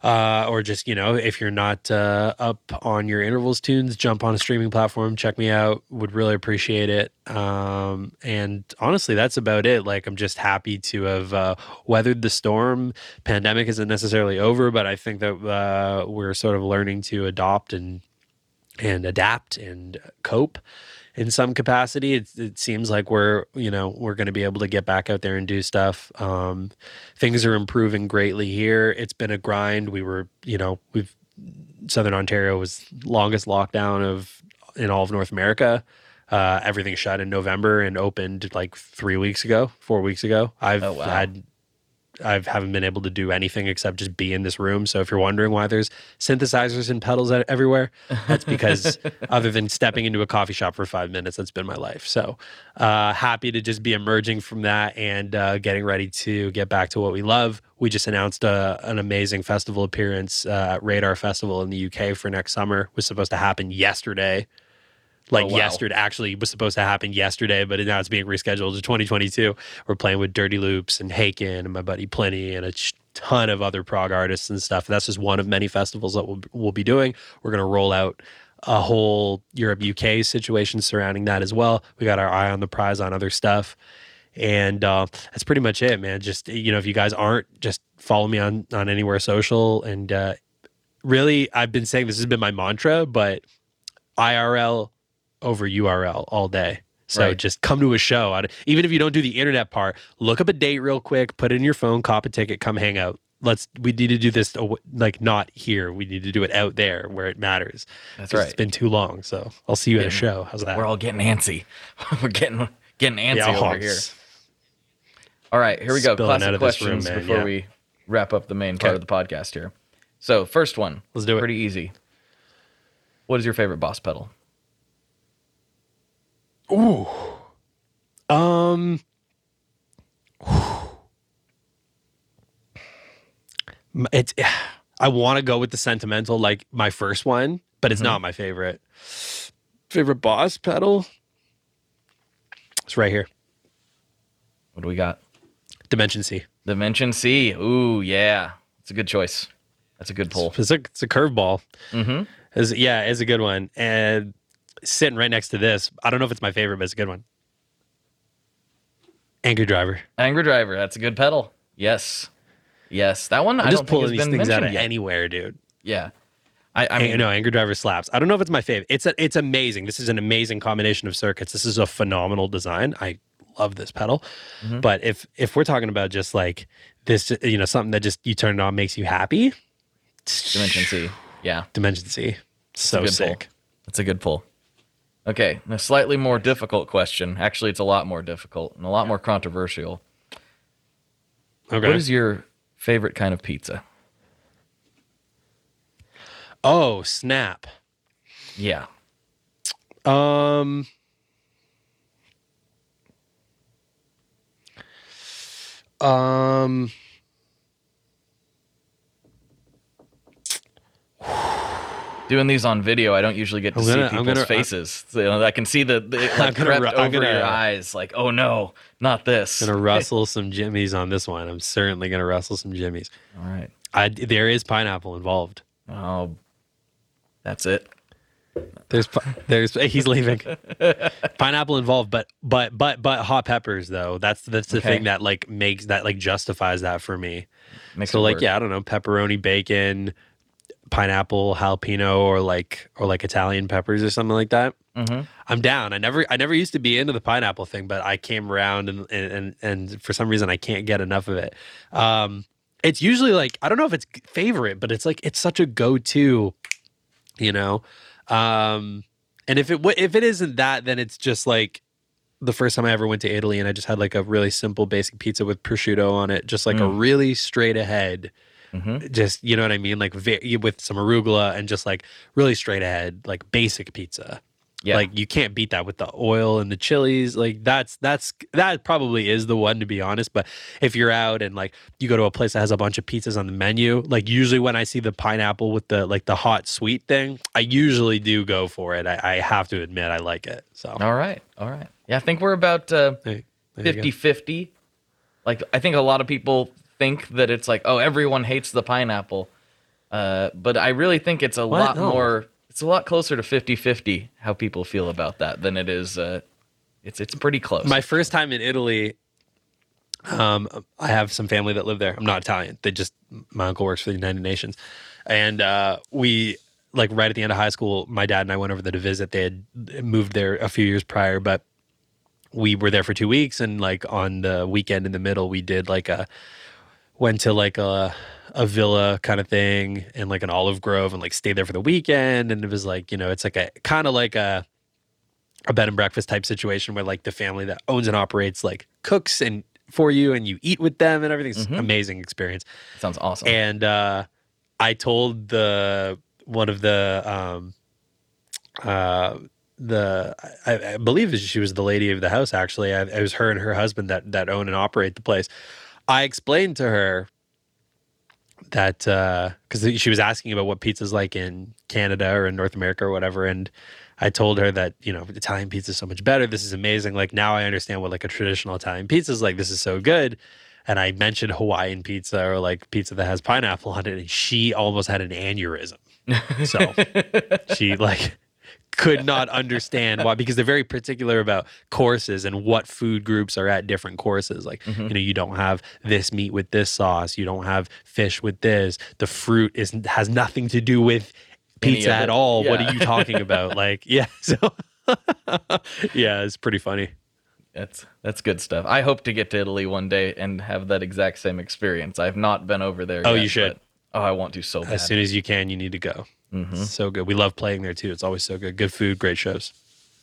Uh, or just, you know, if you're not uh, up on your intervals tunes, jump on a streaming platform, check me out. Would really appreciate it. Um, and honestly, that's about it. Like, I'm just happy to have uh, weathered the storm. Pandemic isn't necessarily over, but I think that uh, we're sort of learning to adopt and and adapt and cope in some capacity. It, it seems like we're, you know, we're going to be able to get back out there and do stuff. Um, things are improving greatly here. It's been a grind. We were, you know, we've Southern Ontario was longest lockdown of in all of North America. Uh, everything shut in November and opened like three weeks ago, four weeks ago. I've Oh, wow. had I haven't been able to do anything except just be in this room. So if you're wondering why there's synthesizers and pedals everywhere, that's because other than stepping into a coffee shop for five minutes, that's been my life. So uh, happy to just be emerging from that and uh, getting ready to get back to what we love. We just announced uh, an amazing festival appearance uh, at Radar Festival in the UK for next summer. It was supposed to happen yesterday like Oh, wow. yesterday actually was supposed to happen yesterday but now it's being rescheduled to 2022 we're playing with dirty loops and haken and my buddy Plini and a ton of other prog artists and stuff. That's just one of many festivals that we'll, we'll be doing. We're going to roll out a whole europe uk situation surrounding that as well. We got our eye on the prize on other stuff. And uh, that's pretty much it man. Just you know if you guys aren't just follow me on on anywhere social. And uh, really i've been saying this has been my mantra but irl over URL all day. So Right. just come to a show. Even if you don't do the internet part, look up a date real quick, put it in your phone, cop a ticket, come hang out. Let's. We need to do this like not here. We need to do it out there where it matters. That's right. It's been too long. So I'll see you at a show. How's that? We're all getting antsy. We're getting getting antsy Yeah, over here. All right, here we go. Spilling Classic this room, questions man, before yeah. we wrap up the main part Okay. of the podcast here. So, first one. Let's do it. Pretty easy. What is your favorite boss pedal? Ooh. Um. It's. I want to go with the sentimental, like my first one, but it's not my favorite. Favorite boss pedal. It's right here. What do we got? Dimension C. Dimension C. Ooh, yeah. It's a good choice. That's a good pull. It's a it's a curveball. Mm-hmm. Is yeah, it's a good one. And sitting right next to this, I don't know if it's my favorite, but it's a good one. Angry Driver. Angry Driver. That's a good pedal. Yes. Yes. That one I I'm just don't pulling think these things out of yet. anywhere, dude. Yeah. I, I I mean, no, Angry Driver slaps. I don't know if it's my favorite. It's a, it's amazing. This is an amazing combination of circuits. This is a phenomenal design. I love this pedal. Mhm. But if if we're talking about just like this, you know, something that just you turn it on makes you happy, Dimension C. Yeah. Dimension C, so good pull. sick. That's a good pull. Okay. A slightly more difficult question. Actually, it's a lot more difficult and a lot more controversial. Okay. What is your favorite kind of pizza? oh snap. Yeah. Um. Um. Doing these on video, I don't usually get to see gonna- I'm people's gonna- faces. So, you know, I can see the, the it, like gonna crept over your eyes, like, oh no, not this. Gonna rustle some jimmies on this one. I'm certainly gonna rustle some jimmies. All right. I there is pineapple involved. Oh, that's it. There's there's he's leaving. pineapple involved, but but but but hot peppers though. That's that's the Okay. thing that like makes that like justifies that for me. Makes so like work. yeah, I don't know, pepperoni, bacon, pineapple, jalapeno, or like or like Italian peppers or something like that. Mhm. I'm down. I never I never used to be into the pineapple thing, but I came around and and and, and for some reason I can't get enough of it. Um, it's usually like I don't know if it's favorite, but it's like it's such a go to, you know. Um, and if it if it isn't that, then it's just like the first time I ever went to Italy and I just had like a really simple basic pizza with prosciutto on it, just like a Mm. really straight ahead Mhm. just you know what I mean, like ve- with some arugula and just like really straight ahead, like basic pizza. Yeah. Like you can't beat that with the oil and the chilies. Like that's that's that probably is the one to be honest. But if you're out and like you go to a place that has a bunch of pizzas on the menu, like usually when I see the pineapple with the like the hot sweet thing, I usually do go for it. I, I have to admit I like it. So All right. All right. Yeah, I think we're about uh, there- there go. 50 50. Like, I think a lot of people think that it's like, oh, everyone hates the pineapple. Uh, but I really think it's a What? lot No. more, it's a lot closer to 50 50 how people feel about that than it is. Uh, it's, it's pretty close. My first time in Italy, um, I have some family that live there. I'm not Italian. They just my uncle works for the United Nations, and uh, we like right at the end of high school, my dad and I went over there to visit. They had moved there a few years prior, but we were there for two weeks, and like on the weekend in the middle, we did like a went to like a a villa kind of thing in like an olive grove and like stayed there for the weekend and it was like you know it's like a kind of like a a bed and breakfast type situation where like the family that owns and operates like cooks and for you and you eat with them and everything's Mhm. amazing experience Sounds awesome. and uh i told the one of the um uh the I, I believe she was the lady of the house actually I, it was her and her husband that that own and operate the place i explained to her that uh, because she was asking about what pizza's like in canada or in north america or whatever and i told her that you know italian pizza is so much better this is amazing like now i understand what like a traditional italian pizza is like this is so good. And i mentioned hawaiian pizza or like pizza that has pineapple on it and she almost had an aneurysm. So she like could not understand why because they're very particular about courses and what food groups are at different courses like Mhm. you know you don't have this meat with this sauce you don't have fish with this the fruit is has nothing to do with pizza at all what are you talking about like yeah so yeah it's pretty funny That's that's good stuff. I hope to get to Italy one day and have that exact same experience. I've not been over there. Oh, yet, you should. but- oh, I want to so bad. as soon as you can you need to go Mhm. so good we love playing there too it's always so good good food great shows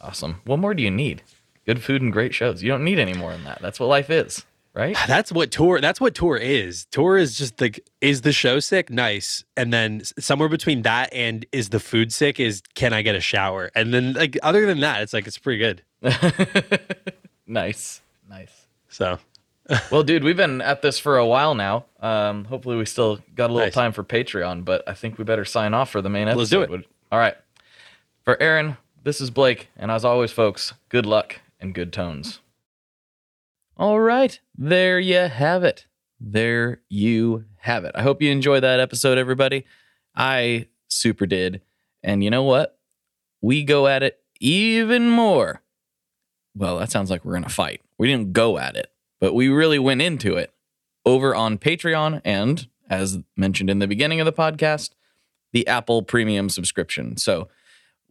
Awesome. What more do you need? Good food and great shows. You don't need any more than that. That's what life is, right? That's what tour. That's what tour is. Tour is just like is the show sick? Nice, and then somewhere between that and is the food sick? Is can I get a shower? And then like other than that, it's like it's pretty good. nice, nice. So Well, dude, we've been at this for a while now. Um, hopefully, we still got a little Nice. time for Patreon, but I think we better sign off for the main episode. Let's do it. All right. For Aaron, this is Blake, and as always, folks, good luck and good tones. All right, there you have it. There you have it. I hope you enjoyed that episode, everybody. I super did. And you know what? We go at it even more. Well, that sounds like we're going to fight. We didn't go at it, but we really went into it over on Patreon and, as mentioned in the beginning of the podcast, the Apple Premium subscription. So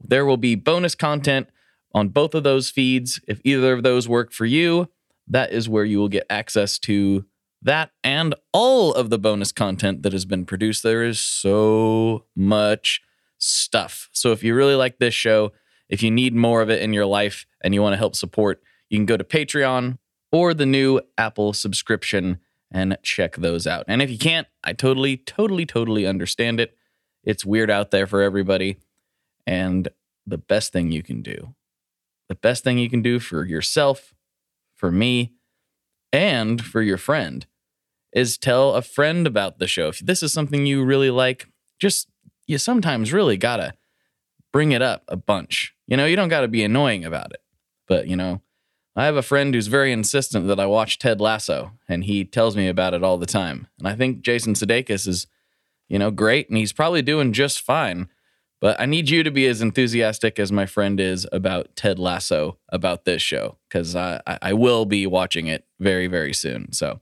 there will be bonus content on both of those feeds. If either of those work for you, that is where you will get access to that and all of the bonus content that has been produced. There is so much stuff. So if you really like this show, if you need more of it in your life and you want to help support, you can go to Patreon or the new Apple subscription and check those out. And if you can't, I totally, totally, totally understand it. It's weird out there for everybody. And the best thing you can do, the best thing you can do for yourself, for me, and for your friend is tell a friend about the show. If this is something you really like, just you sometimes really gotta bring it up a bunch. You know, you don't gotta be annoying about it. But, you know, I have a friend who's very insistent that I watch Ted Lasso, and he tells me about it all the time. And I think Jason Sudeikis is, you know, great, and he's probably doing just fine. But I need you to be as enthusiastic as my friend is about Ted Lasso about this show because I, I will be watching it very, very soon. So,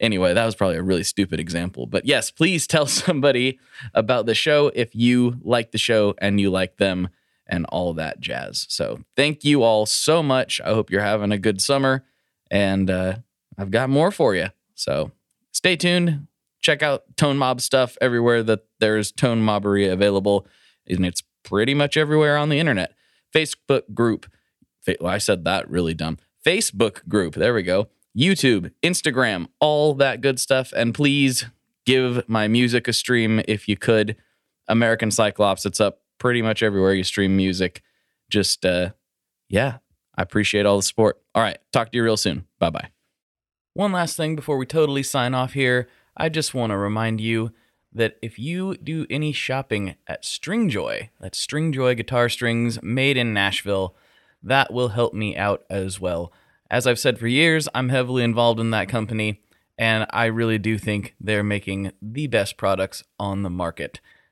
anyway, that was probably a really stupid example. But yes, please tell somebody about the show if you like the show and you like them and all that jazz. So, thank you all so much. I hope you're having a good summer and uh, I've got more for you. So, stay tuned. Check out Tone Mob stuff everywhere that there's Tone Mobbery available and it's pretty much everywhere on the internet. Facebook group. Well, I said that really dumb. Facebook group. There we go. YouTube, Instagram, all that good stuff. And please give my music a stream if you could. American Cyclops. It's up pretty much everywhere you stream music. Just, uh, yeah, I appreciate all the support. All right, talk to you real soon. Bye bye. One last thing before we totally sign off here. I just want to remind you that if you do any shopping at Stringjoy, that's Stringjoy guitar strings made in Nashville, that will help me out as well. As I've said for years, I'm heavily involved in that company, and I really do think they're making the best products on the market.